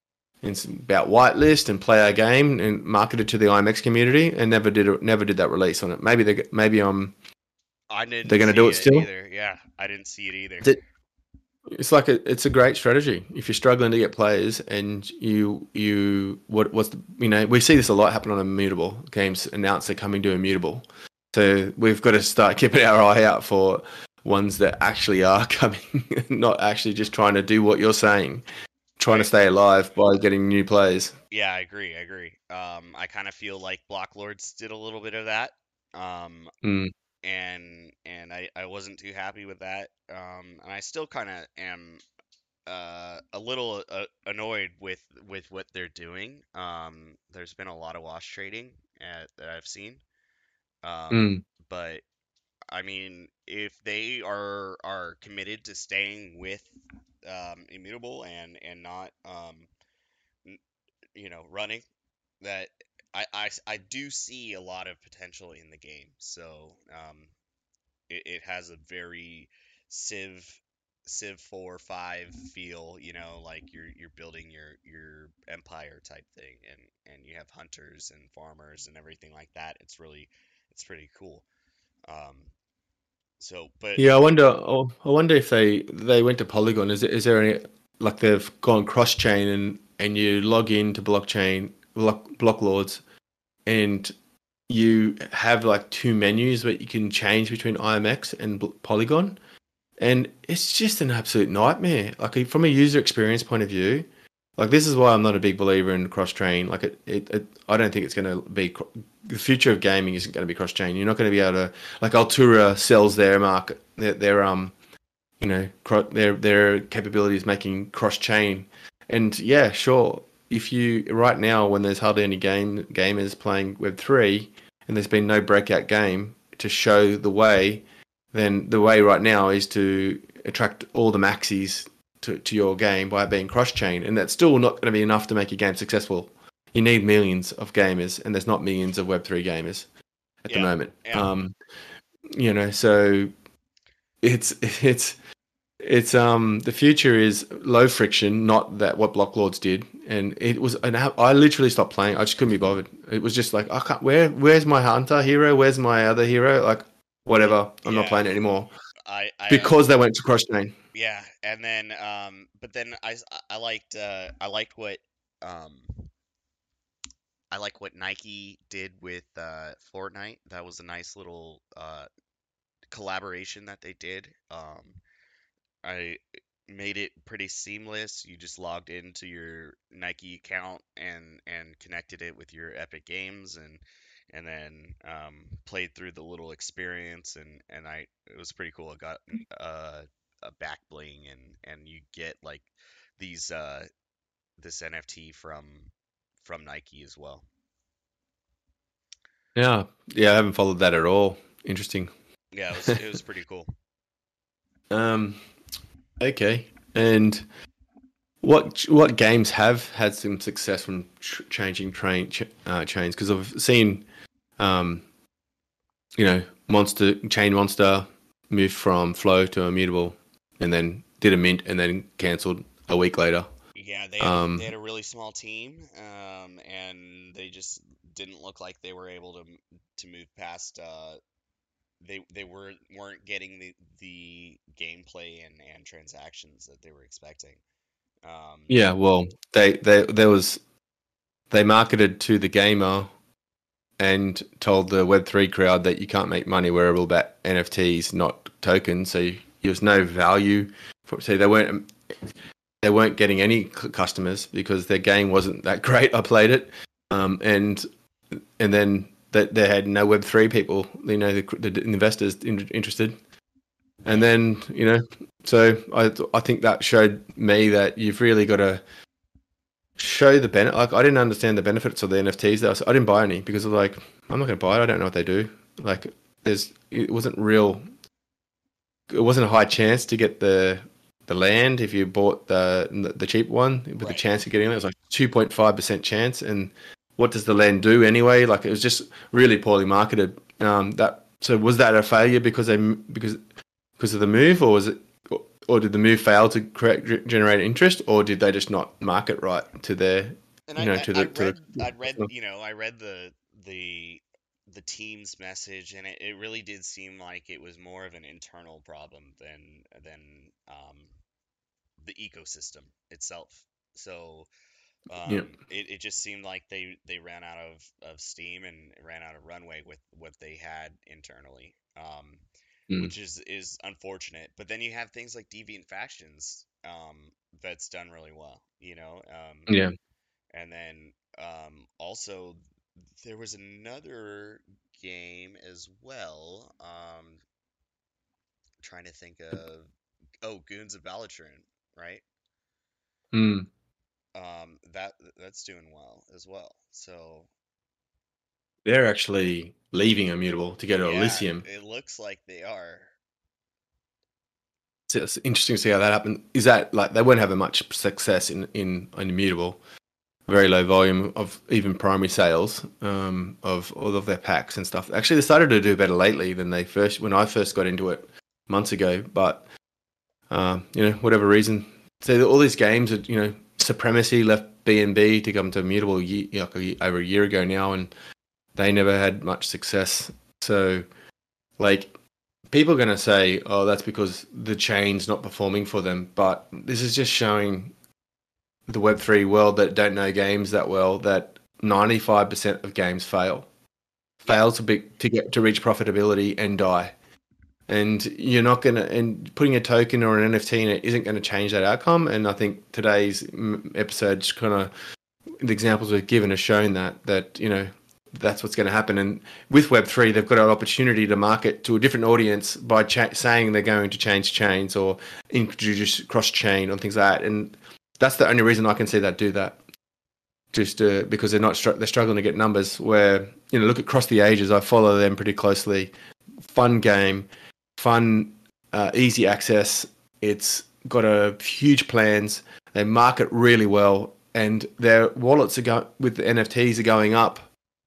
[SPEAKER 2] It's about whitelist and play our game and marketed to the IMX community and never did never did that release on it. Maybe they maybe um
[SPEAKER 1] I didn't
[SPEAKER 2] they're going to do it, still.
[SPEAKER 1] Either. Yeah, I didn't see it either.
[SPEAKER 2] it's like a, it's a great strategy if you're struggling to get players and you you what what's the, you know we see this a lot happen on immutable games announce they're coming to immutable so we've got to start [LAUGHS] keeping our eye out for ones that actually are [LAUGHS] coming, not actually just trying to do what you're saying, trying to stay alive by getting new players.
[SPEAKER 1] Yeah, I agree. I agree. Um, I kind of feel like Block Lords did a little bit of that. Um,
[SPEAKER 2] mm.
[SPEAKER 1] And and I, I wasn't too happy with that. Um, and I still kind of am uh, a little uh, annoyed with with what they're doing. Um, there's been a lot of wash trading at, that I've seen. Um,
[SPEAKER 2] mm.
[SPEAKER 1] But I mean, if they are are committed to staying with um, immutable and and not um, you know running, that I, I I do see a lot of potential in the game. So um, it, it has a very Civ Civ four five feel, you know, like you're you're building your your empire type thing, and and you have hunters and farmers and everything like that. It's really it's pretty cool. Um, so, but
[SPEAKER 2] yeah, I wonder. Oh, I wonder if they they went to Polygon. Is is there any like they've gone cross chain and and you log into blockchain block block lords, and you have like two menus that you can change between IMX and Polygon, and it's just an absolute nightmare. Like from a user experience point of view, like this is why I'm not a big believer in cross chain. Like it, it, it, I don't think it's going to be the future of gaming isn't going to be cross chain. You're not going to be able to like Altura sells their market, their, their um, you know, their their capabilities making cross chain, and yeah, sure, if you right now when there's hardly any game gamers playing Web three and there's been no breakout game to show the way, then the way right now is to attract all the maxis to, to your game by being cross chain, and that's still not going to be enough to make your game successful. You need millions of gamers, and there's not millions of Web three gamers at
[SPEAKER 1] Yeah,
[SPEAKER 2] the moment.
[SPEAKER 1] yeah.
[SPEAKER 2] Um, you know, so it's [LAUGHS] it's it's um the future is low friction, not that what Block Lords did, and it was an I literally stopped playing. I just couldn't be bothered. It was just like I can't. Where where's my hunter hero? Where's my other hero? Like whatever. I'm
[SPEAKER 1] Yeah.
[SPEAKER 2] not playing it anymore
[SPEAKER 1] I, I
[SPEAKER 2] because they went to cross chain.
[SPEAKER 1] Yeah, and then um, but then I I liked uh I liked what um I like what Nike did with uh Fortnite. That was a nice little uh collaboration that they did. Um, I made it pretty seamless. You just logged into your Nike account and and connected it with your Epic Games and and then um, played through the little experience and and I it was pretty cool. I got uh, a back bling and and you get like these uh this NFT from from Nike as well.
[SPEAKER 2] Yeah, yeah. I haven't followed that at all. Interesting.
[SPEAKER 1] Yeah, it was it was [LAUGHS] pretty cool.
[SPEAKER 2] Um, okay. And what what games have had some success from tr- changing train ch- uh, chains? Because I've seen, um, you know, monster chain monster move from flow to immutable, and then did a mint, and then cancelled a week later.
[SPEAKER 1] Yeah, they had,
[SPEAKER 2] Um,
[SPEAKER 1] they had a really small team, um, and they just didn't look like they were able to to move past. Uh, they they were weren't getting the the gameplay and and transactions that they were expecting. Um,
[SPEAKER 2] Yeah, well, they they there was they marketed to the gamer and told the Web three crowd that you can't make money wearable about NFTs, not tokens. So there was no value for. So they weren't they weren't getting any customers because their game wasn't that [LAUGHS] great. I played it, um, and and then that they had no Web three people, you know, the, the investors in, interested. And then you know, so I I think that showed me that you've really got to show the benefit. Like I didn't understand the benefits of the NFTs. That was, I didn't buy any because I was like, I'm not going to buy it. I don't know what they do. Like there's it wasn't real. It wasn't a high chance to get the the land if you bought the the cheap one with the chance of getting it. It was like two point five percent chance. And what does the land do anyway? Like it was just really poorly marketed. Um, that so was that a failure because they because because of the move, or was it, or, or did the move fail to create generate interest, or did they just not market right to their?
[SPEAKER 1] and
[SPEAKER 2] you
[SPEAKER 1] I,
[SPEAKER 2] know,
[SPEAKER 1] I,
[SPEAKER 2] to the-
[SPEAKER 1] I
[SPEAKER 2] to the-
[SPEAKER 1] read, I read, you know, I read the the the team's message, and it, it really did seem like it was more of an internal problem than than um, the ecosystem itself. So um,
[SPEAKER 2] Yep.
[SPEAKER 1] it, it just seemed like they they ran out of, of steam and ran out of runway with what they had internally. Um,
[SPEAKER 2] Mm.
[SPEAKER 1] which is is unfortunate. But then you have things like Deviant Factions um, that's done really well, you know. Um,
[SPEAKER 2] Yeah,
[SPEAKER 1] and then um, also there was another game as well. Um, trying to think of oh Goons of Balatroon, right?
[SPEAKER 2] mm.
[SPEAKER 1] Um, that that's doing well as well. So
[SPEAKER 2] they're actually leaving Immutable to go to
[SPEAKER 1] yeah,
[SPEAKER 2] Elysium.
[SPEAKER 1] it looks like they are.
[SPEAKER 2] So it's interesting to see how that happened. Is that like they won't have much success in in, in Immutable? Very low volume of even primary sales um, of all of their packs and stuff. Actually, they started to do better lately than they first when I first got into it months ago. But um, you know, whatever reason, so all these games are you know Supremacy left BNB to come to Immutable ye- like a over a year ago now, and they never had much success. So, like, people are going to say, oh, that's because the chain's not performing for them. But this is just showing the Web3 world that don't know games that well that 95% of games fail. Fail to be to get to reach profitability and die. And you're not gonna and putting a token or an NFT in it isn't going to change that outcome. And I think today's episode kind of the examples we've given have shown that that you know that's what's going to happen. And with Web3, they've got an opportunity to market to a different audience by cha- saying they're going to change chains or introduce cross chain or things like that. And that's the only reason I can see that do that. just uh, because they're not they're struggling to get numbers. Where you know, look across the ages, I follow them pretty closely. Fun game, fun, uh, easy access. It's got a huge plans. They market really well, and their wallets are go- with the NFTs are going up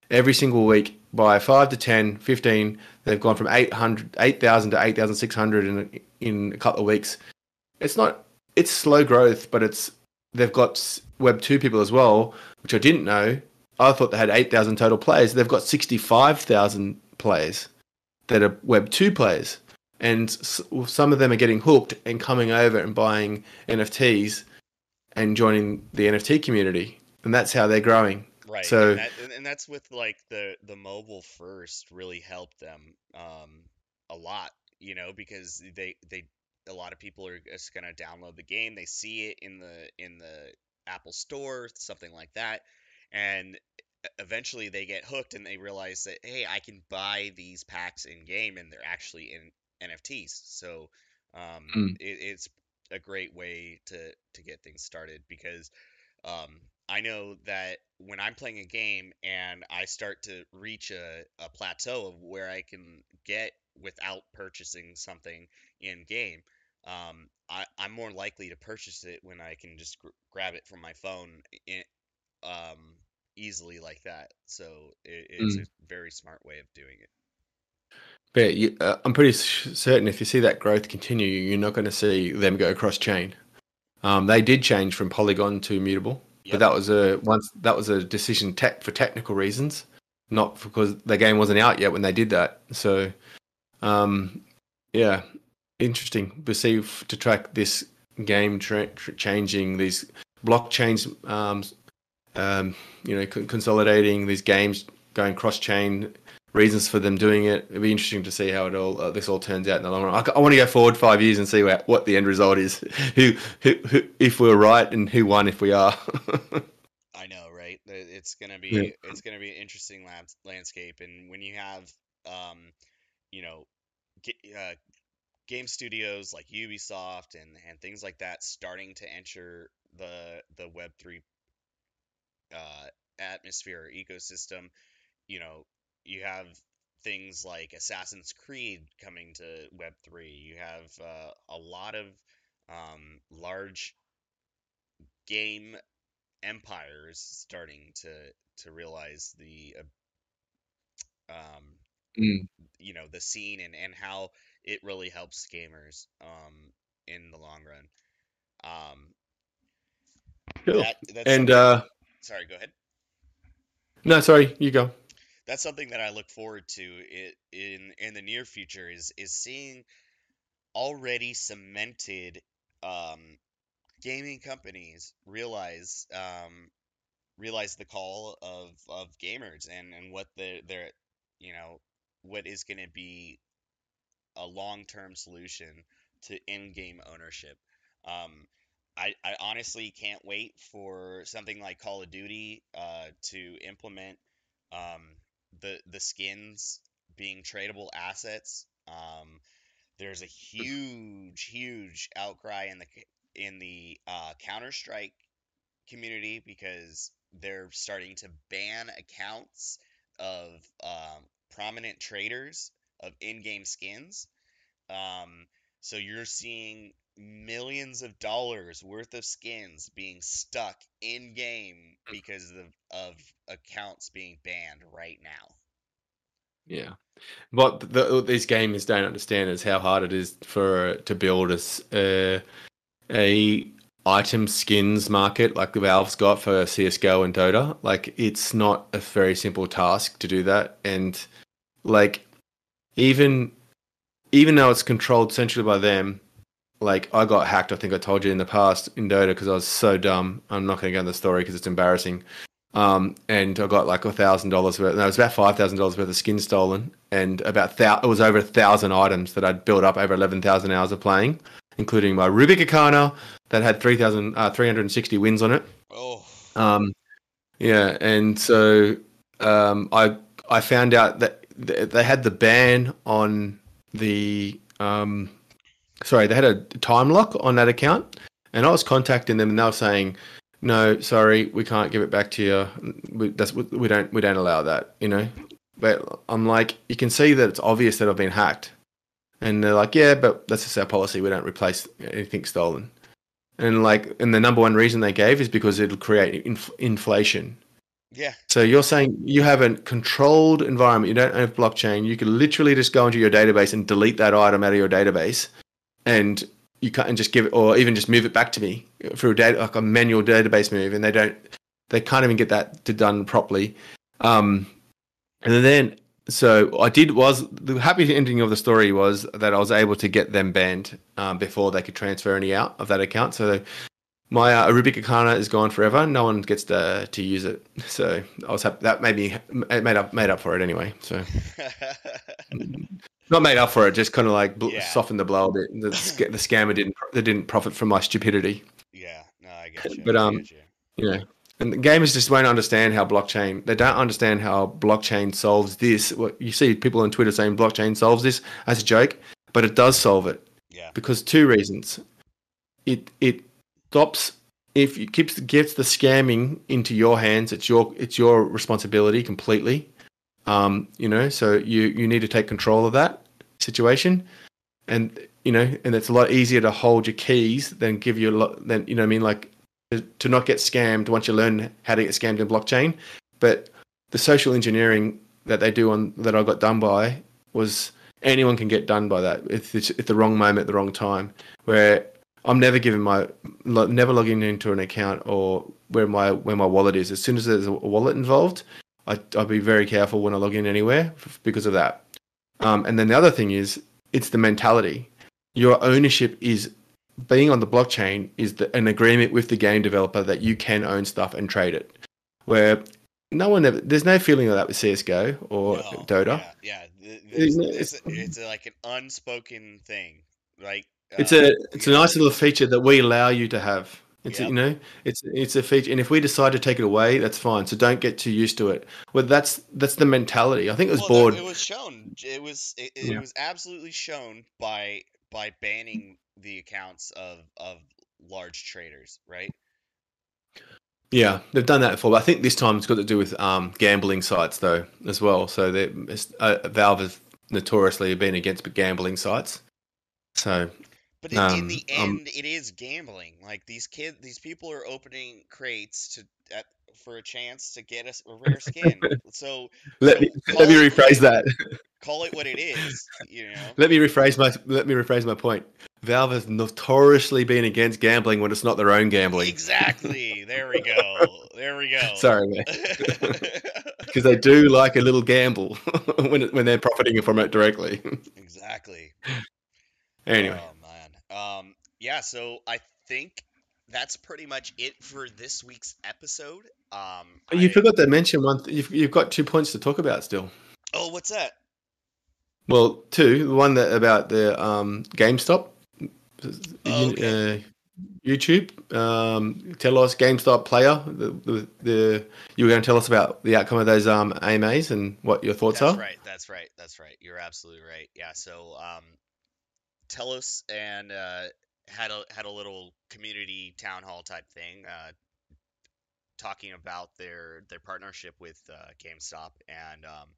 [SPEAKER 2] every single week by 5 to 10, 15. They've gone from 800, 8,000 to 8,600 in in a couple of weeks. It's not it's slow growth, but it's they've got Web two people as well, which I didn't know. I thought they had 8,000 total players. They've got 65,000 players that are Web two players, and some of them are getting hooked and coming over and buying NFTs and joining the NFT community, and that's how they're growing.
[SPEAKER 1] Right.
[SPEAKER 2] So
[SPEAKER 1] and, that, and that's with like the the mobile first really helped them um a lot, you know, because they they a lot of people are just gonna download the game. They see it in the in the Apple Store, something like that, and eventually they get hooked and they realize that hey, I can buy these packs in game and they're actually in NFTs. So um,
[SPEAKER 2] Mm.
[SPEAKER 1] it, it's a great way to to get things started because um, I know that when I'm playing a game and I start to reach a, a plateau of where I can get without purchasing something in game, um, I, I'm more likely to purchase it when I can just gr- grab it from my phone in, um, easily like that. So it, it's
[SPEAKER 2] Mm.
[SPEAKER 1] a very smart way of doing it.
[SPEAKER 2] But you, uh, I'm pretty certain if you see that growth continue, you're not going to see them go cross chain. Um, they did change from Polygon to Immutable,
[SPEAKER 1] Yep.
[SPEAKER 2] but that was a once that was a decision tech for technical reasons, not because the game wasn't out yet when they did that. So, um, yeah, interesting to see f- to track this game tra- tr- changing these blockchains, um, um, you know, con- consolidating these games going cross chain reasons for them doing it. It'd be interesting to see how it all uh, this all turns out in the long run. I, I want to go forward five years and see where, what the end result is. [LAUGHS] Who, who, who, if we're right, and who won if we are. [LAUGHS]
[SPEAKER 1] I know, right? It's gonna be
[SPEAKER 2] Yeah.
[SPEAKER 1] it's gonna be an interesting lab, landscape, and when you have, um, you know, uh, game studios like Ubisoft and and things like that starting to enter the the Web three uh, atmosphere or ecosystem, you know, you have things like Assassin's Creed coming to Web three. You have uh, a lot of um, large game empires starting to to realize the uh, um
[SPEAKER 2] Mm.
[SPEAKER 1] you know the scene and and how it really helps gamers um in the long run um
[SPEAKER 2] Cool.
[SPEAKER 1] that, that's
[SPEAKER 2] And
[SPEAKER 1] something-
[SPEAKER 2] uh,
[SPEAKER 1] sorry go ahead
[SPEAKER 2] no, sorry, you go.
[SPEAKER 1] That's something that I look forward to it in in the near future is is seeing already cemented um, gaming companies realize um, realize the call of, of gamers and, and what the their you know what is going to be a long term solution to in game ownership. Um, I, I honestly can't wait for something like Call of Duty uh, to implement um, the the skins being tradable assets. Um, there's a huge, huge outcry in the in the uh, Counter Strike community because they're starting to ban accounts of um, prominent traders of in-game skins. Um, so you're seeing millions of dollars worth of skins being stuck in game hmm. because of, of accounts being banned right now.
[SPEAKER 2] Yeah. What the, what these gamers don't understand is how hard it is for to build a a item skins market like the Valve's got for CS:GO and Dota. Like it's not a very simple task to do that, and like even even though it's controlled centrally by them, like I got hacked. I think I told you in the past in Dota because I was so dumb. I'm not going to go into the story because it's embarrassing. Um, and I got like a thousand dollars worth. No, it was about five thousand dollars worth of skin stolen, and about thou- it was over a thousand items that I'd built up over eleven thousand hours of playing, including my Rubick Arcana that had 3,000, uh, 360 wins on it.
[SPEAKER 1] Oh,
[SPEAKER 2] Um, yeah, and so um, I I found out that th- they had the ban on the um, sorry they had a time lock on that account, and I was contacting them and they were saying no, sorry, we can't give it back to you. We, that's we don't we don't allow that, you know. But I'm like, you can see that it's obvious that I've been hacked, and they're like, yeah, but that's just our policy. We don't replace anything stolen. And like, and the number one reason they gave is because it'll create inf- inflation.
[SPEAKER 1] Yeah.
[SPEAKER 2] So you're saying you have a controlled environment. You don't have blockchain. You can literally just go into your database and delete that item out of your database, and you can't and just give it, or even just move it back to me through a data, like a manual database move, and they don't, they can't even get that to done properly. Um, and then, so I did was the happy ending of the story was that I was able to get them banned um, before they could transfer any out of that account. So my uh, Rubick Arcana is gone forever. No one gets to to use it. [LAUGHS] So I was happy that made me it made up made up for it anyway. So [LAUGHS] not made up for it, just kind of like bl-
[SPEAKER 1] Yeah.
[SPEAKER 2] softened the blow a bit. The, the scammer didn't they didn't profit from my stupidity.
[SPEAKER 1] yeah. No, I get you.
[SPEAKER 2] But, um,
[SPEAKER 1] you.
[SPEAKER 2] You know, and the gamers just won't understand how blockchain. They don't understand how blockchain solves this. What you see people on Twitter saying blockchain solves this as a joke, but it does solve it
[SPEAKER 1] Yeah.
[SPEAKER 2] because two reasons. It it stops if it keeps gets the scamming into your hands. It's your it's your responsibility completely. Um, you know, so you you need to take control of that situation, and you know, and it's a lot easier to hold your keys than give you a lot. Than you know, I mean, like to, to not get scammed once you learn how to get scammed in blockchain. But the social engineering that they do on that I got done by was anyone can get done by that if it's at the wrong moment, at the wrong time. Where I'm never giving my never logging into an account or where my where my wallet is. As soon as there's a wallet involved, I, I'll be very careful when I log in anywhere because of that. Um, and then the other thing is it's the mentality. Your ownership is being on the blockchain is the, an agreement with the game developer that you can own stuff and trade it. Where no one ever, there's no feeling of that with CS:GO or
[SPEAKER 1] No,
[SPEAKER 2] Dota.
[SPEAKER 1] Yeah. yeah. th-
[SPEAKER 2] Isn't
[SPEAKER 1] It's,
[SPEAKER 2] it-
[SPEAKER 1] it's, it's like an unspoken thing. Like
[SPEAKER 2] It's
[SPEAKER 1] uh,
[SPEAKER 2] a it's a nice little feature that we allow you to have. It's you know it's it's a feature, and if we decide to take it away, that's fine. So don't get too used to it. Well, that's that's the mentality. I think it was
[SPEAKER 1] well,
[SPEAKER 2] bored.
[SPEAKER 1] It was shown. It was it, it
[SPEAKER 2] Yeah.
[SPEAKER 1] was absolutely shown by by banning the accounts of of large traders, right?
[SPEAKER 2] Yeah, they've done that before. But I think this time it's got to do with um, gambling sites though as well. So uh, Valve has notoriously been against gambling sites. So
[SPEAKER 1] But in, in
[SPEAKER 2] Um,
[SPEAKER 1] the
[SPEAKER 2] um,
[SPEAKER 1] end, it is gambling. Like these kids, these people are opening crates to at, for a chance to get us a rare skin. [LAUGHS] so
[SPEAKER 2] let me [LAUGHS] let me
[SPEAKER 1] it-
[SPEAKER 2] rephrase that. [LAUGHS]
[SPEAKER 1] call it what it is. You know.
[SPEAKER 2] Let me rephrase my let me rephrase my point. Valve has notoriously been against gambling when it's not their own gambling.
[SPEAKER 1] Exactly. There we go. There we go.
[SPEAKER 2] Sorry, man. because they do like a little gamble when when they're profiting from it directly.
[SPEAKER 1] exactly.
[SPEAKER 2] anyway,
[SPEAKER 1] man. Um. Yeah. So I think that's pretty much it for this week's episode. Um.
[SPEAKER 2] you
[SPEAKER 1] I-
[SPEAKER 2] forgot to mention one. Th- you've you've got two points to talk about still.
[SPEAKER 1] Oh, what's that?
[SPEAKER 2] Well, two. The one that about the um, GameStop,
[SPEAKER 1] Oh, okay.
[SPEAKER 2] uh, YouTube. Um, tell us GameStop player. The, the, the you were going to tell us about the outcome of those um, AMAs and what your thoughts
[SPEAKER 1] That's
[SPEAKER 2] are.
[SPEAKER 1] right. That's right. That's right. You're absolutely right. Yeah. So, um, Telos and uh, had a had a little community town hall type thing, uh, talking about their their partnership with uh, GameStop, and um,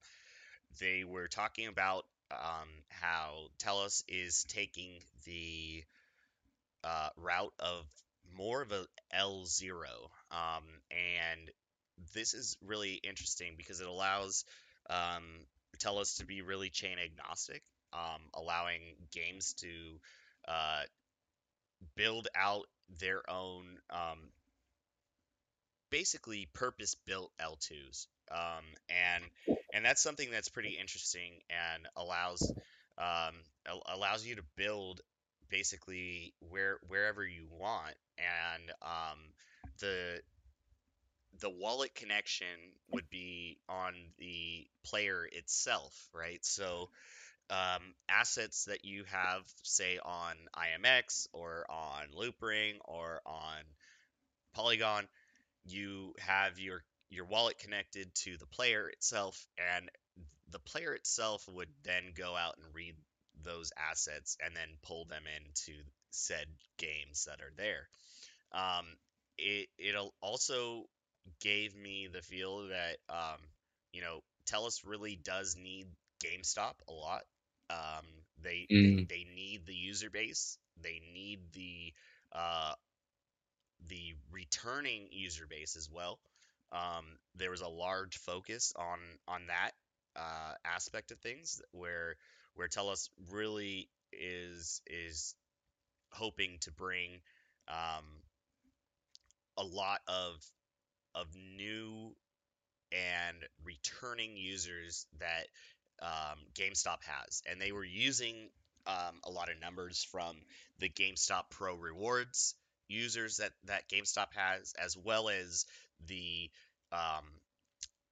[SPEAKER 1] they were talking about um, how Telos is taking the uh, route of more of a L zero, um, and this is really interesting because it allows um, Telos to be really chain agnostic, um, allowing games to uh, build out their own um, basically purpose built L2s. Um, and and that's something that's pretty interesting and allows um, allows you to build basically where wherever you want and um, the the wallet connection would be on the player itself, right? So um, assets that you have, say, on IMX or on Loopring or on Polygon, you have your your wallet connected to the player itself, and the player itself would then go out and read those assets and then pull them into said games that are there. Um, it it also gave me the feel that um, you know Telos really does need GameStop a lot. Um, they,
[SPEAKER 2] Mm.
[SPEAKER 1] they they need the user base. They need the uh, the returning user base as well. Um, there was a large focus on on that uh, aspect of things where where Telos really is is hoping to bring um, a lot of of new and returning users that um, GameStop has, and they were using um, a lot of numbers from the GameStop Pro Rewards users that that GameStop has, as well as the um,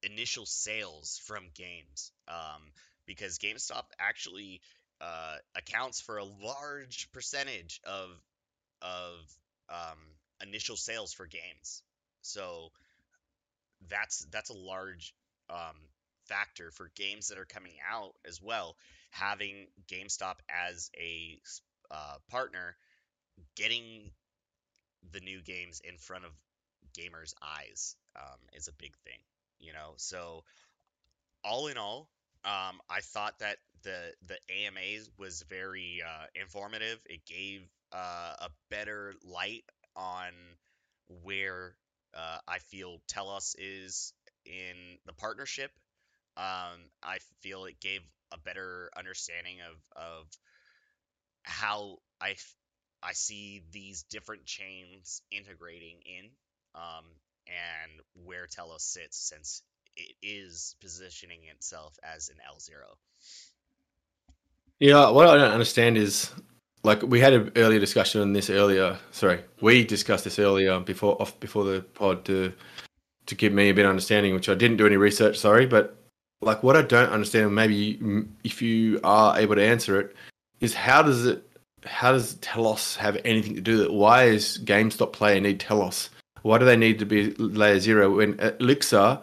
[SPEAKER 1] initial sales from games, um, because GameStop actually uh, accounts for a large percentage of of um, initial sales for games. So that's that's a large um, factor for games that are coming out as well. Having GameStop as a uh, partner, getting the new games in front of gamers' eyes um, is a big thing, you know. So all in all, um, I thought that the the AMA was very uh, informative. It gave uh, a better light on where uh, I feel Telos is in the partnership. Um, I feel it gave a better understanding of of how I I see these different chains integrating in, um, and where Telos sits since it is positioning itself as an L zero.
[SPEAKER 2] Yeah, what I don't understand is like we had an earlier discussion on this earlier. Sorry, we discussed this earlier before off before the pod to to give me a bit of understanding, which I didn't do any research. Sorry, but like what I don't understand, maybe if you are able to answer it, is how does it how does Telos have anything to do with it? Why is GameStop player need Telos? Why do they need to be layer zero when Elixir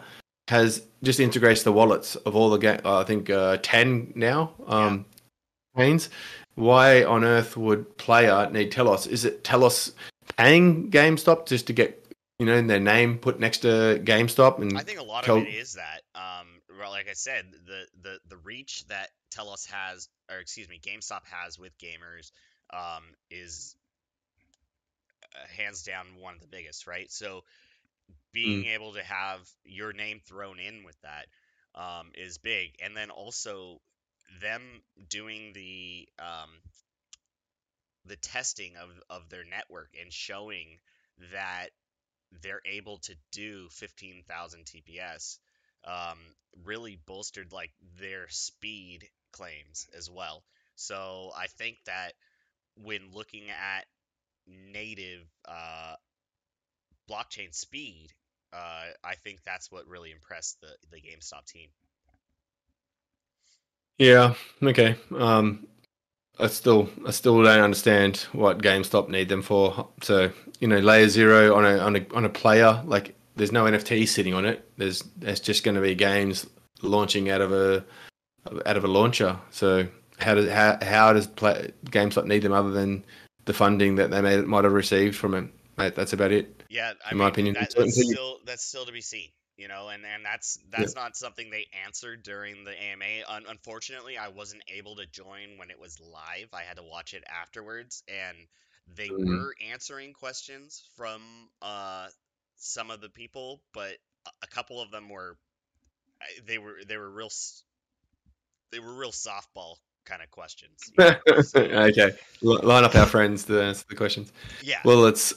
[SPEAKER 2] has just integrates the wallets of all the game? I think uh, ten now. Um, chains. Why on earth would player need Telos? Is it Telos paying GameStop just to get you know their name put next to GameStop? And
[SPEAKER 1] I think a lot
[SPEAKER 2] tell-
[SPEAKER 1] of it is that. Um, well, like I said, the the the reach that Telos has, or excuse me, GameStop has with gamers, um, is uh, hands down one of the biggest, right? So being able to have your name thrown in with that um, is big, and then also them doing the um, the testing of of their network and showing that they're able to do 15,000 TPS um, really bolstered like their speed claims as well. So I think that when looking at native uh, blockchain speed, uh, I think that's what really impressed the the GameStop team.
[SPEAKER 2] Yeah. Okay. Um, I still, I still don't understand what GameStop need them for. So you know, layer zero on a on a on a player like there's no NFT sitting on it. There's there's just going to be games launching out of a out of a launcher. So how does how how does play, GameStop need them other than the funding that they may, might have received from it? Mate, that's about it.
[SPEAKER 1] Yeah, I
[SPEAKER 2] In
[SPEAKER 1] mean,
[SPEAKER 2] my opinion,
[SPEAKER 1] that, that's still that's still to be seen, you know, and and that's that's not something they answered during the AMA. Un- unfortunately, I wasn't able to join when it was live. I had to watch it afterwards, and they
[SPEAKER 2] Mm.
[SPEAKER 1] were answering questions from uh some of the people, but a- couple of them were they were they were real they were real softball kind of questions. you know, [LAUGHS] so-
[SPEAKER 2] okay, L- line up our friends to answer the questions.
[SPEAKER 1] yeah,
[SPEAKER 2] Well, it's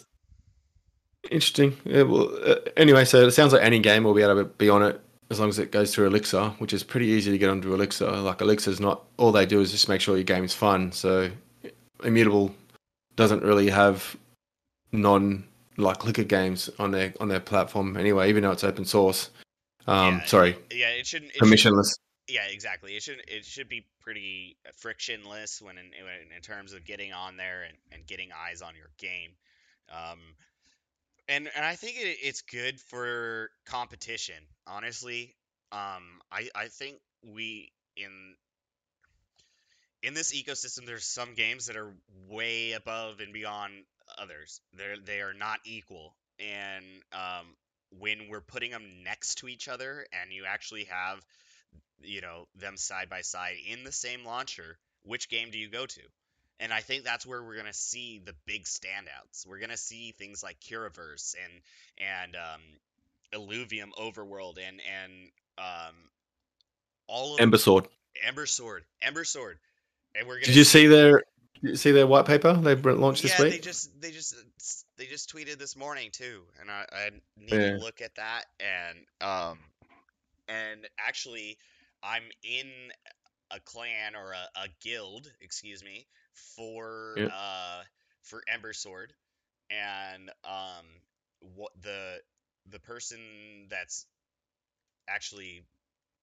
[SPEAKER 2] interesting. Yeah, well, uh, anyway, so it sounds like any game will be able to be on it as long as it goes through Elixir, which is pretty easy to get onto Elixir. Like Elixir's not all they do is just make sure your game's fun. So Immutable doesn't really have non Elixir games on their on their platform anyway, even though it's open source. Um,
[SPEAKER 1] Yeah.
[SPEAKER 2] sorry,
[SPEAKER 1] yeah, it shouldn't. It
[SPEAKER 2] permissionless.
[SPEAKER 1] Yeah, exactly. It should it should be pretty frictionless when in in, in terms of getting on there and, and getting eyes on your game. Um, and and I think it, it's good for competition. Honestly, um, I I think we in in this ecosystem there's some games that are way above and beyond others. They're they are not equal. and um, when we're putting them next to each other, and you actually have, you know, them side by side in the same launcher, which game do you go to? And I think that's where we're gonna see the big standouts. We're gonna see things like Curaverse and and um, Illuvium Overworld and and um, all of
[SPEAKER 2] Ember Sword.
[SPEAKER 1] Ember Sword, Ember Sword, and we're gonna.
[SPEAKER 2] Did you see their you see their white paper they launched
[SPEAKER 1] yeah,
[SPEAKER 2] this
[SPEAKER 1] they
[SPEAKER 2] week?
[SPEAKER 1] just they just they just tweeted this morning too, and I, I need
[SPEAKER 2] Yeah.
[SPEAKER 1] to look at that and um and actually I'm in a clan or a, a guild, excuse me, for
[SPEAKER 2] Yep.
[SPEAKER 1] uh for Ember Sword, and um what the the person that's actually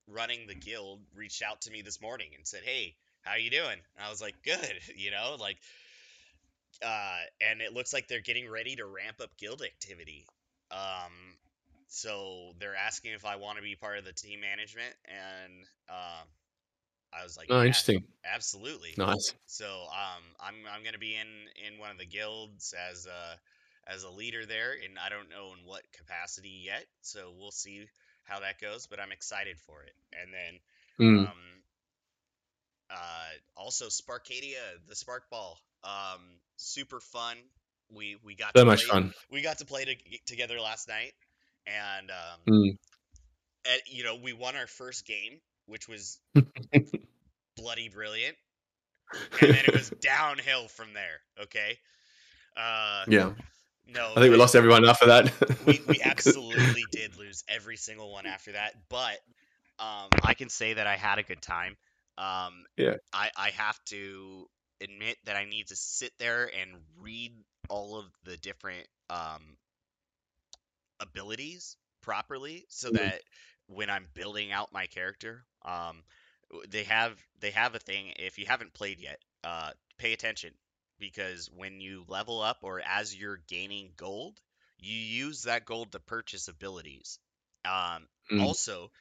[SPEAKER 1] running the guild reached out to me this morning and said, "Hey, how you doing?" And I was like, "Good," [LAUGHS] you know, like uh, and it looks like they're getting ready to ramp up guild activity. Um, so they're asking if I want to be part of the team management, and um, I was like,
[SPEAKER 2] Oh,
[SPEAKER 1] "Yeah,
[SPEAKER 2] interesting.
[SPEAKER 1] absolutely."
[SPEAKER 2] Nice.
[SPEAKER 1] So um, I'm I'm gonna be in in one of the guilds as a as a leader there, and I don't know in what capacity yet. So we'll see how that goes, but I'm excited for it. And then
[SPEAKER 2] Mm.
[SPEAKER 1] um, uh, also Sparkadia, the Sparkball, um, super fun. We we got
[SPEAKER 2] So
[SPEAKER 1] to
[SPEAKER 2] much
[SPEAKER 1] play,
[SPEAKER 2] fun.
[SPEAKER 1] we got to play to, together last night, and um,
[SPEAKER 2] Mm.
[SPEAKER 1] and, you know we won our first game, which was [LAUGHS] bloody brilliant, and then it was [LAUGHS] downhill from there. Okay. Uh,
[SPEAKER 2] yeah.
[SPEAKER 1] no,
[SPEAKER 2] I think we lost everyone after that.
[SPEAKER 1] we, we [LAUGHS] absolutely did lose every single one after that, but um, I can say that I had a good time. Um,
[SPEAKER 2] Yeah.
[SPEAKER 1] I, I have to admit that I need to sit there and read all of the different um, abilities properly so
[SPEAKER 2] Mhm.
[SPEAKER 1] that when I'm building out my character, um, they have they have a thing. If you haven't played yet, uh, pay attention because when you level up or as you're gaining gold, you use that gold to purchase abilities. Um,
[SPEAKER 2] Mm.
[SPEAKER 1] Also,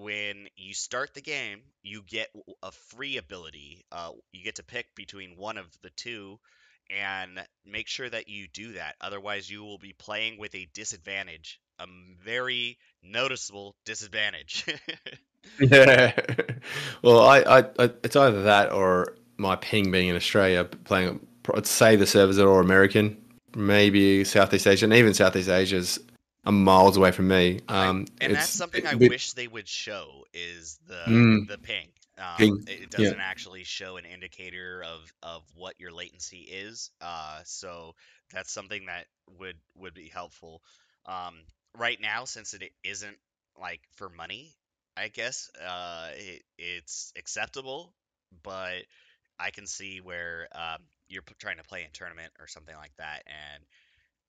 [SPEAKER 1] when you start the game, you get a free ability. Uh, you get to pick between one of the two, and make sure that you do that. Otherwise, you will be playing with a disadvantage, a very noticeable disadvantage. [LAUGHS]
[SPEAKER 2] Yeah. Well, I, I, I, it's either that or my ping being in Australia, playing. I'd say the servers are all American, maybe Southeast Asia, and even Southeast Asia's are miles away from me. Um,
[SPEAKER 1] and that's something
[SPEAKER 2] a
[SPEAKER 1] I wish they would show is the
[SPEAKER 2] Mm.
[SPEAKER 1] the ping. Um,
[SPEAKER 2] Ping,
[SPEAKER 1] It, doesn't actually show an indicator of of what your latency is. Uh, so that's something that would would be helpful. Um, right now, since it isn't like for money, I guess uh, it, it's acceptable, but I can see where um, you're trying to play in tournament or something like that, and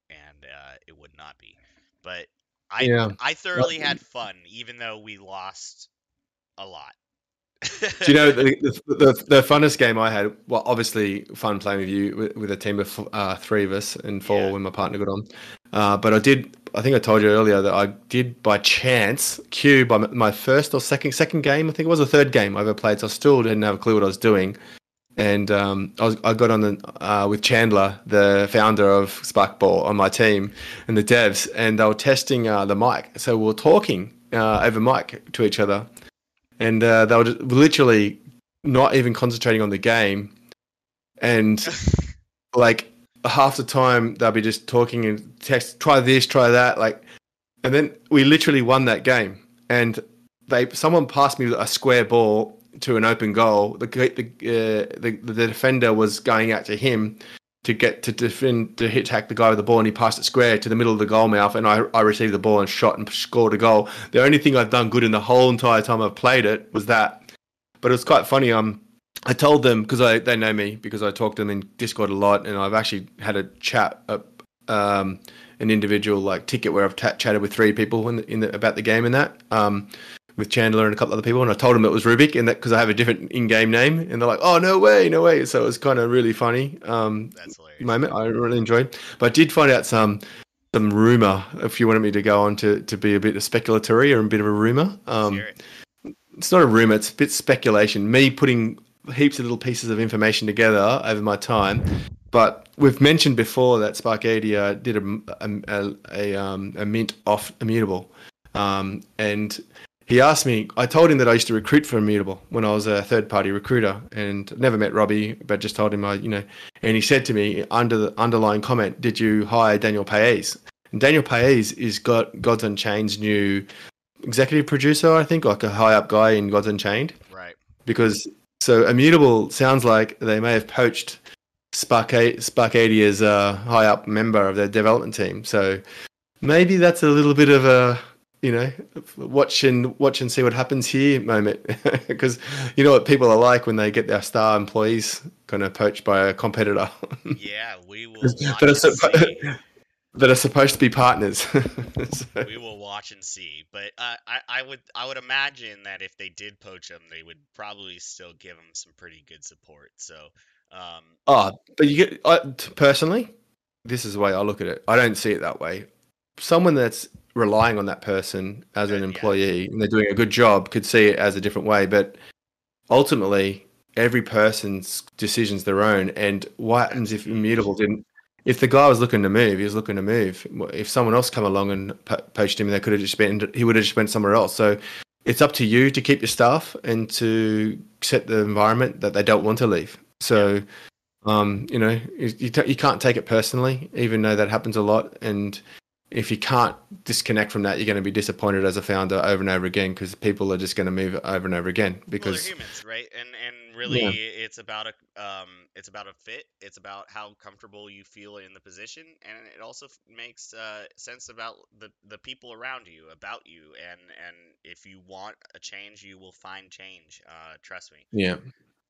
[SPEAKER 1] and uh, it would not be. But I
[SPEAKER 2] Yeah.
[SPEAKER 1] I thoroughly had fun, even though we lost a lot.
[SPEAKER 2] Do you know the, [LAUGHS] the, the, the funnest game I had? Well, obviously fun playing with you with, with a team of uh, three of us and four
[SPEAKER 1] Yeah.
[SPEAKER 2] when my partner got on. Uh, but I did. I think I told you earlier that I did by chance queue by my first or second second game. I think it was a third game I ever played. So I still didn't have a clue what I was doing. And um, I, was, I got on the, uh, with Chandler, the founder of Sparkball, on my team, and the devs, and they were testing uh, the mic. So we were talking uh, over mic to each other, and uh, they were just literally not even concentrating on the game, and [LAUGHS] like half the time they'll be just talking and text, try this, try that, like, and then we literally won that game, and they someone passed me a square ball to an open goal. The the uh, the, the defender was going out to him to get to defend to hit hack the guy with the ball, and he passed it square to the middle of the goal mouth, and I I received the ball and shot and scored a goal. The only thing I've done good in the whole entire time I've played it was that. But it was quite funny. Um, I told them because I they know me because I talk to them in Discord a lot, and I've actually had a chat, uh, um, an individual like ticket where I've ta chatted with three people in the, in the, about the game and that. Um, with Chandler and a couple other people, and I told them it was Rubik, and that because I have a different in-game name, and they're like, "Oh no way, no way!" So it was kind of really funny um,
[SPEAKER 1] That's hilarious.
[SPEAKER 2] moment. I really enjoyed, but I did find out some some rumor. If you wanted me to go on to to be a bit of speculatory or a bit of a rumor, um,
[SPEAKER 1] it.
[SPEAKER 2] it's not a rumor; it's a bit speculation. Me putting heaps of little pieces of information together over my time. but we've mentioned before that Sparkadia did a a, a, a, um, a mint off immutable, um, and he asked me. I told him that I used to recruit for immutable when I was a third party recruiter, and never met Robbie, but just told him I, you know. And he said to me under the underlying comment, "Did you hire Daniel Paez?" And Daniel Paez is got Gods Unchained's new executive producer, I think, like a high up guy in Gods Unchained.
[SPEAKER 1] Right.
[SPEAKER 2] Because so immutable sounds like they may have poached Sparkadia's uh, high up member of their development team. So maybe that's a little bit of a you know watch and watch and see what happens here moment [LAUGHS] because you know what people are like when they get their star employees kind of poached by a competitor. [LAUGHS]
[SPEAKER 1] yeah, we will.
[SPEAKER 2] that, are so, that are supposed to be partners. [LAUGHS]
[SPEAKER 1] so. We will watch and see, but uh, I I would I would imagine that if they did poach them, they would probably still give them some pretty good support. So um,
[SPEAKER 2] oh, but you get I, personally, this is the way I look at it. I don't see it that way. Someone that's relying on that person as an employee yeah. and they're doing a good job could see it as a different way. But ultimately, every person's decision's their own. And what happens if immutable didn't? If the guy was looking to move, he was looking to move. If someone else come along and po- poached him, they could have just been. He would have just went somewhere else. So it's up to you to keep your staff and to set the environment that they don't want to leave. So, um, you know, you, t- you can't take it personally, even though that happens a lot. And if you can't disconnect from that, you're going to be disappointed as a founder over and over again because people are just going to move over and over again because
[SPEAKER 1] well, humans, right? And and really, yeah. it's about a um, it's about a fit. It's about how comfortable you feel in the position, and it also makes uh, sense about the the people around you, about you, and and if you want a change, you will find change. Uh, trust me.
[SPEAKER 2] Yeah.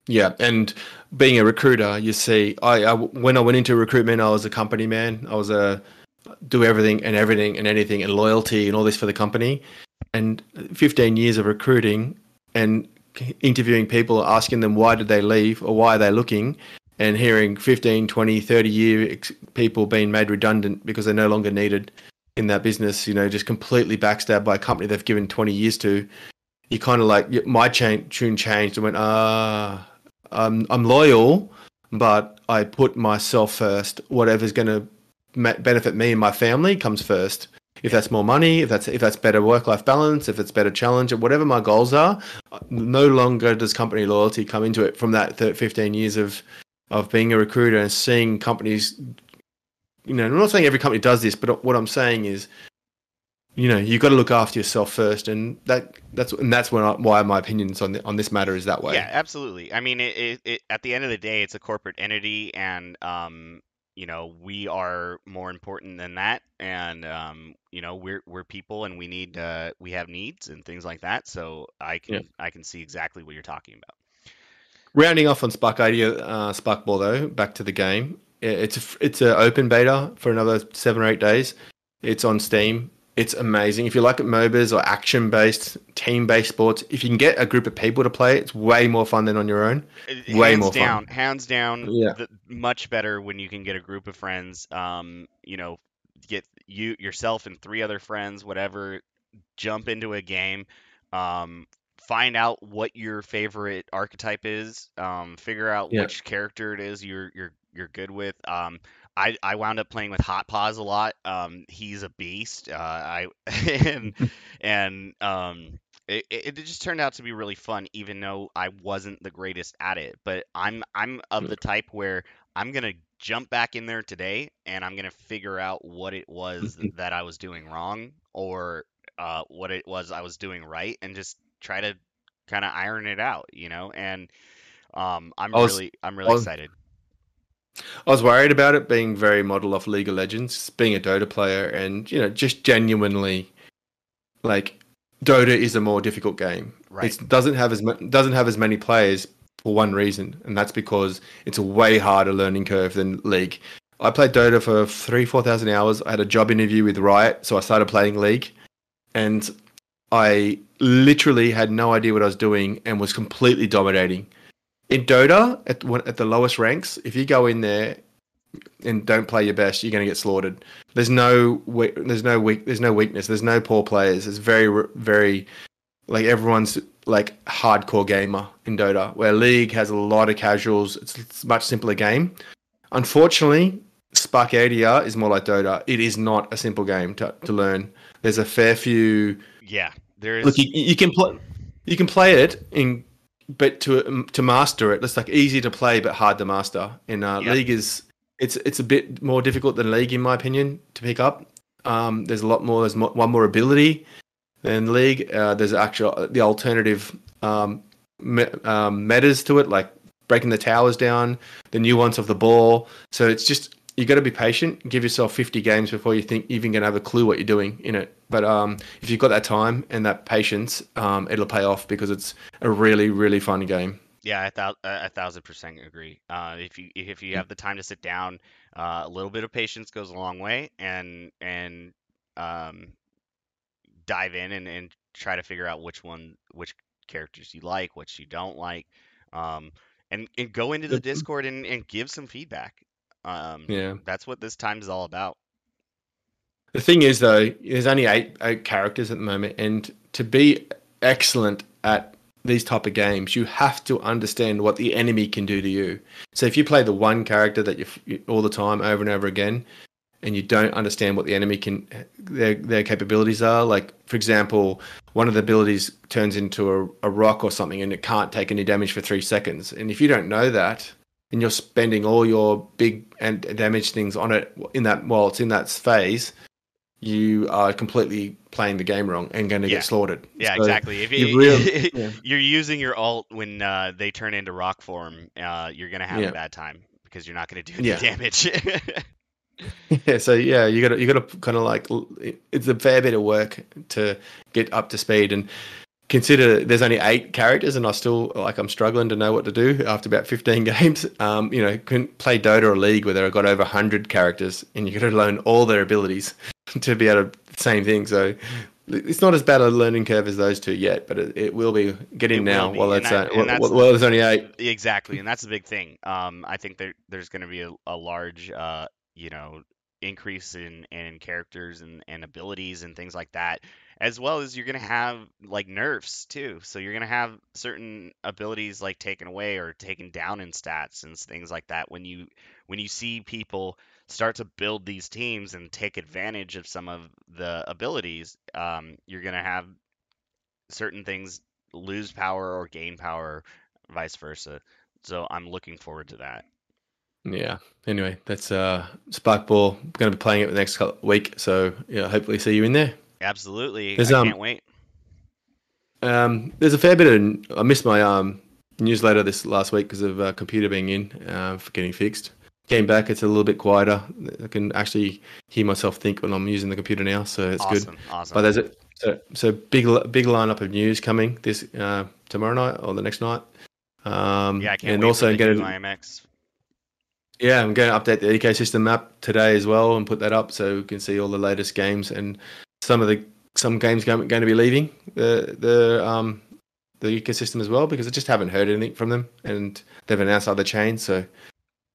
[SPEAKER 2] Yeah, and being a recruiter, you see, I, I when I went into recruitment, I was a company man. I was a do everything and everything and anything and loyalty and all this for the company. And 15 years of recruiting and interviewing people, asking them why did they leave or why are they looking, and hearing 15, 20, 30 year people being made redundant because they're no longer needed in that business, you know, just completely backstabbed by a company they've given 20 years to. You kind of like my chain, tune changed and went, ah, I'm I'm loyal, but I put myself first. Whatever's going to benefit me and my family comes first. If that's more money, if that's if that's better work life balance, if it's better challenge, whatever my goals are, no longer does company loyalty come into it from that 15 years of of being a recruiter and seeing companies. You know, I'm not saying every company does this, but what I'm saying is you know you've got to look after yourself first and that that's and that's I, why my opinions on the, on this matter is that way
[SPEAKER 1] yeah absolutely i mean it, it, it, at the end of the day it's a corporate entity and um you know we are more important than that and um you know we're we're people and we need uh we have needs and things like that so i can yeah. i can see exactly what you're talking about
[SPEAKER 2] rounding off on Sparkadia uh sparkball though back to the game it's a, it's an open beta for another seven or eight days it's on steam it's amazing. If you like MOBAs or action based, team based sports, if you can get a group of people to play, it's way more fun than on your own.
[SPEAKER 1] Hands way more down, fun. Hands down, yeah. The, much better when you can get a group of friends. Um, you know, get you yourself and three other friends, whatever, jump into a game. Um, find out what your favorite archetype is. Um, figure out yeah. which character it is you're you're you're good with. Um, I, I wound up playing with Hot Paws a lot. Um, he's a beast. Uh, I [LAUGHS] and [LAUGHS] and um, it, it just turned out to be really fun, even though I wasn't the greatest at it. But I'm I'm of the type where I'm gonna jump back in there today, and I'm gonna figure out what it was [LAUGHS] that I was doing wrong, or uh, what it was I was doing right, and just try to kind of iron it out, you know. And um, I'm was, really I'm really was, excited.
[SPEAKER 2] I was worried about it being very model off League of Legends, being a Dota player, and you know, just genuinely, like, Dota is a more difficult game. Right. It doesn't have as doesn't have as many players for one reason, and that's because it's a way harder learning curve than League. I played Dota for three, four thousand hours. I had a job interview with Riot, so I started playing League, and I literally had no idea what I was doing and was completely dominating in Dota at at the lowest ranks, if you go in there and don't play your best, you're going to get slaughtered. There's no there's no weak there's no weakness. There's no poor players. It's very very like everyone's like hardcore gamer in Dota. Where League has a lot of casuals. It's, it's a much simpler game. unfortunately, Spark ADR is more like Dota. It is not a simple game to, to learn. There's a fair few.
[SPEAKER 1] Yeah, there is.
[SPEAKER 2] Look, you, you can play. You can play it in, but to to master it, it's like easy to play but hard to master. In uh,
[SPEAKER 1] Yep.
[SPEAKER 2] League is it's it's a bit more difficult than League in my opinion to pick up. Um, there's a lot more. There's one more ability than League. Uh, there's actual the alternative um, me, um, metas to it, like breaking the towers down, the nuance of the ball. So it's just you got to be patient. Give yourself 50 games before you think you're even going to have a clue what you're doing in it. But um, if you've got that time and that patience, um, it'll pay off because it's a really, really fun game.
[SPEAKER 1] Yeah, I thou- a thousand percent agree. Uh, if you if you have the time to sit down, uh, a little bit of patience goes a long way, and and um, dive in and, and try to figure out which one which characters you like, which you don't like, um, and and go into the Discord and, and give some feedback. Um,
[SPEAKER 2] Yeah.
[SPEAKER 1] that's what this time is all about.
[SPEAKER 2] The thing is, though, there's only eight, eight characters at the moment, and to be excellent at these type of games, you have to understand what the enemy can do to you. So if you play the one character that you all the time, over and over again, and you don't understand what the enemy can their their capabilities are, like for example, one of the abilities turns into a, a rock or something, and it can't take any damage for three seconds. And if you don't know that, and you're spending all your big and damage things on it in that while it's in that phase, you are completely playing the game wrong and going to
[SPEAKER 1] Yeah.
[SPEAKER 2] get slaughtered.
[SPEAKER 1] Yeah,
[SPEAKER 2] So
[SPEAKER 1] exactly. If
[SPEAKER 2] you really- [LAUGHS] yeah.
[SPEAKER 1] you're using your alt when uh, they turn into rock form, uh, you're gonna have
[SPEAKER 2] Yeah.
[SPEAKER 1] a bad time because you're not gonna do any damage. [LAUGHS]
[SPEAKER 2] Yeah, so yeah, you got to you got to kind of like it's a fair bit of work to get up to speed and consider there's only eight characters and I still like I'm struggling to know what to do after about 15 [LAUGHS] games. Um, you know, can play Dota or League where they've got over 100 characters and you got to learn all their abilities [LAUGHS] to be able to same thing. So it's not as bad a learning curve as those two yet, but it, it will be getting
[SPEAKER 1] It
[SPEAKER 2] now
[SPEAKER 1] be,
[SPEAKER 2] while
[SPEAKER 1] and
[SPEAKER 2] it's
[SPEAKER 1] that-
[SPEAKER 2] uh,
[SPEAKER 1] and
[SPEAKER 2] while,
[SPEAKER 1] that's-
[SPEAKER 2] while there's only eight.
[SPEAKER 1] exactly, and that's the big thing. Um, I think there there's gonna be a, a large, uh, you know, increase in in characters and and abilities and things like that, as well as you're gonna have like nerfs too. So you're gonna have certain abilities like taken away or taken down in stats and things like that when you when you see people start to build these teams and take advantage of some of the abilities, um, you're gonna have certain things lose power or gain power, vice versa. So I'm looking forward to that.
[SPEAKER 2] Yeah. Anyway, that's uh Sparkball. Going to be playing it the next week, so yeah, hopefully see you in there.
[SPEAKER 1] Absolutely,
[SPEAKER 2] There's,
[SPEAKER 1] I
[SPEAKER 2] um,
[SPEAKER 1] can't wait.
[SPEAKER 2] Um, there's a fair bit of. I missed my um newsletter this last week because of uh, computer being in uh, for getting fixed. Came back, it's a little bit quieter. I can actually hear myself think when I'm using the computer now, so it's good.
[SPEAKER 1] Awesome, awesome.
[SPEAKER 2] But there's a so, so big big lineup of news coming this uh, tomorrow night or the next night. Um,
[SPEAKER 1] yeah, I can't
[SPEAKER 2] and
[SPEAKER 1] wait
[SPEAKER 2] also
[SPEAKER 1] for the
[SPEAKER 2] going
[SPEAKER 1] new
[SPEAKER 2] to
[SPEAKER 1] IMX.
[SPEAKER 2] yeah, I'm going to update the ecosystem map today as well and put that up so we can see all the latest games and some of the some games going, going to be leaving the the um the ecosystem as well because I just haven't heard anything from them and they've announced other chains so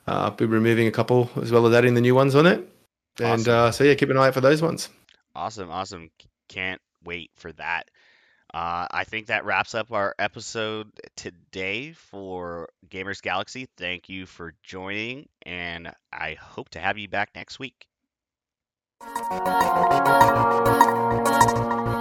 [SPEAKER 2] uh, I'll be removing a couple as well as adding the new ones on it and
[SPEAKER 1] Awesome.
[SPEAKER 2] uh, so yeah keep an eye out for those ones.
[SPEAKER 1] Awesome, awesome. Can't wait for that. Uh, I think that wraps up our episode today for GamersGalaxie. Thank you for joining, and I hope to have you back next week. バイバイバイバイバイバイ。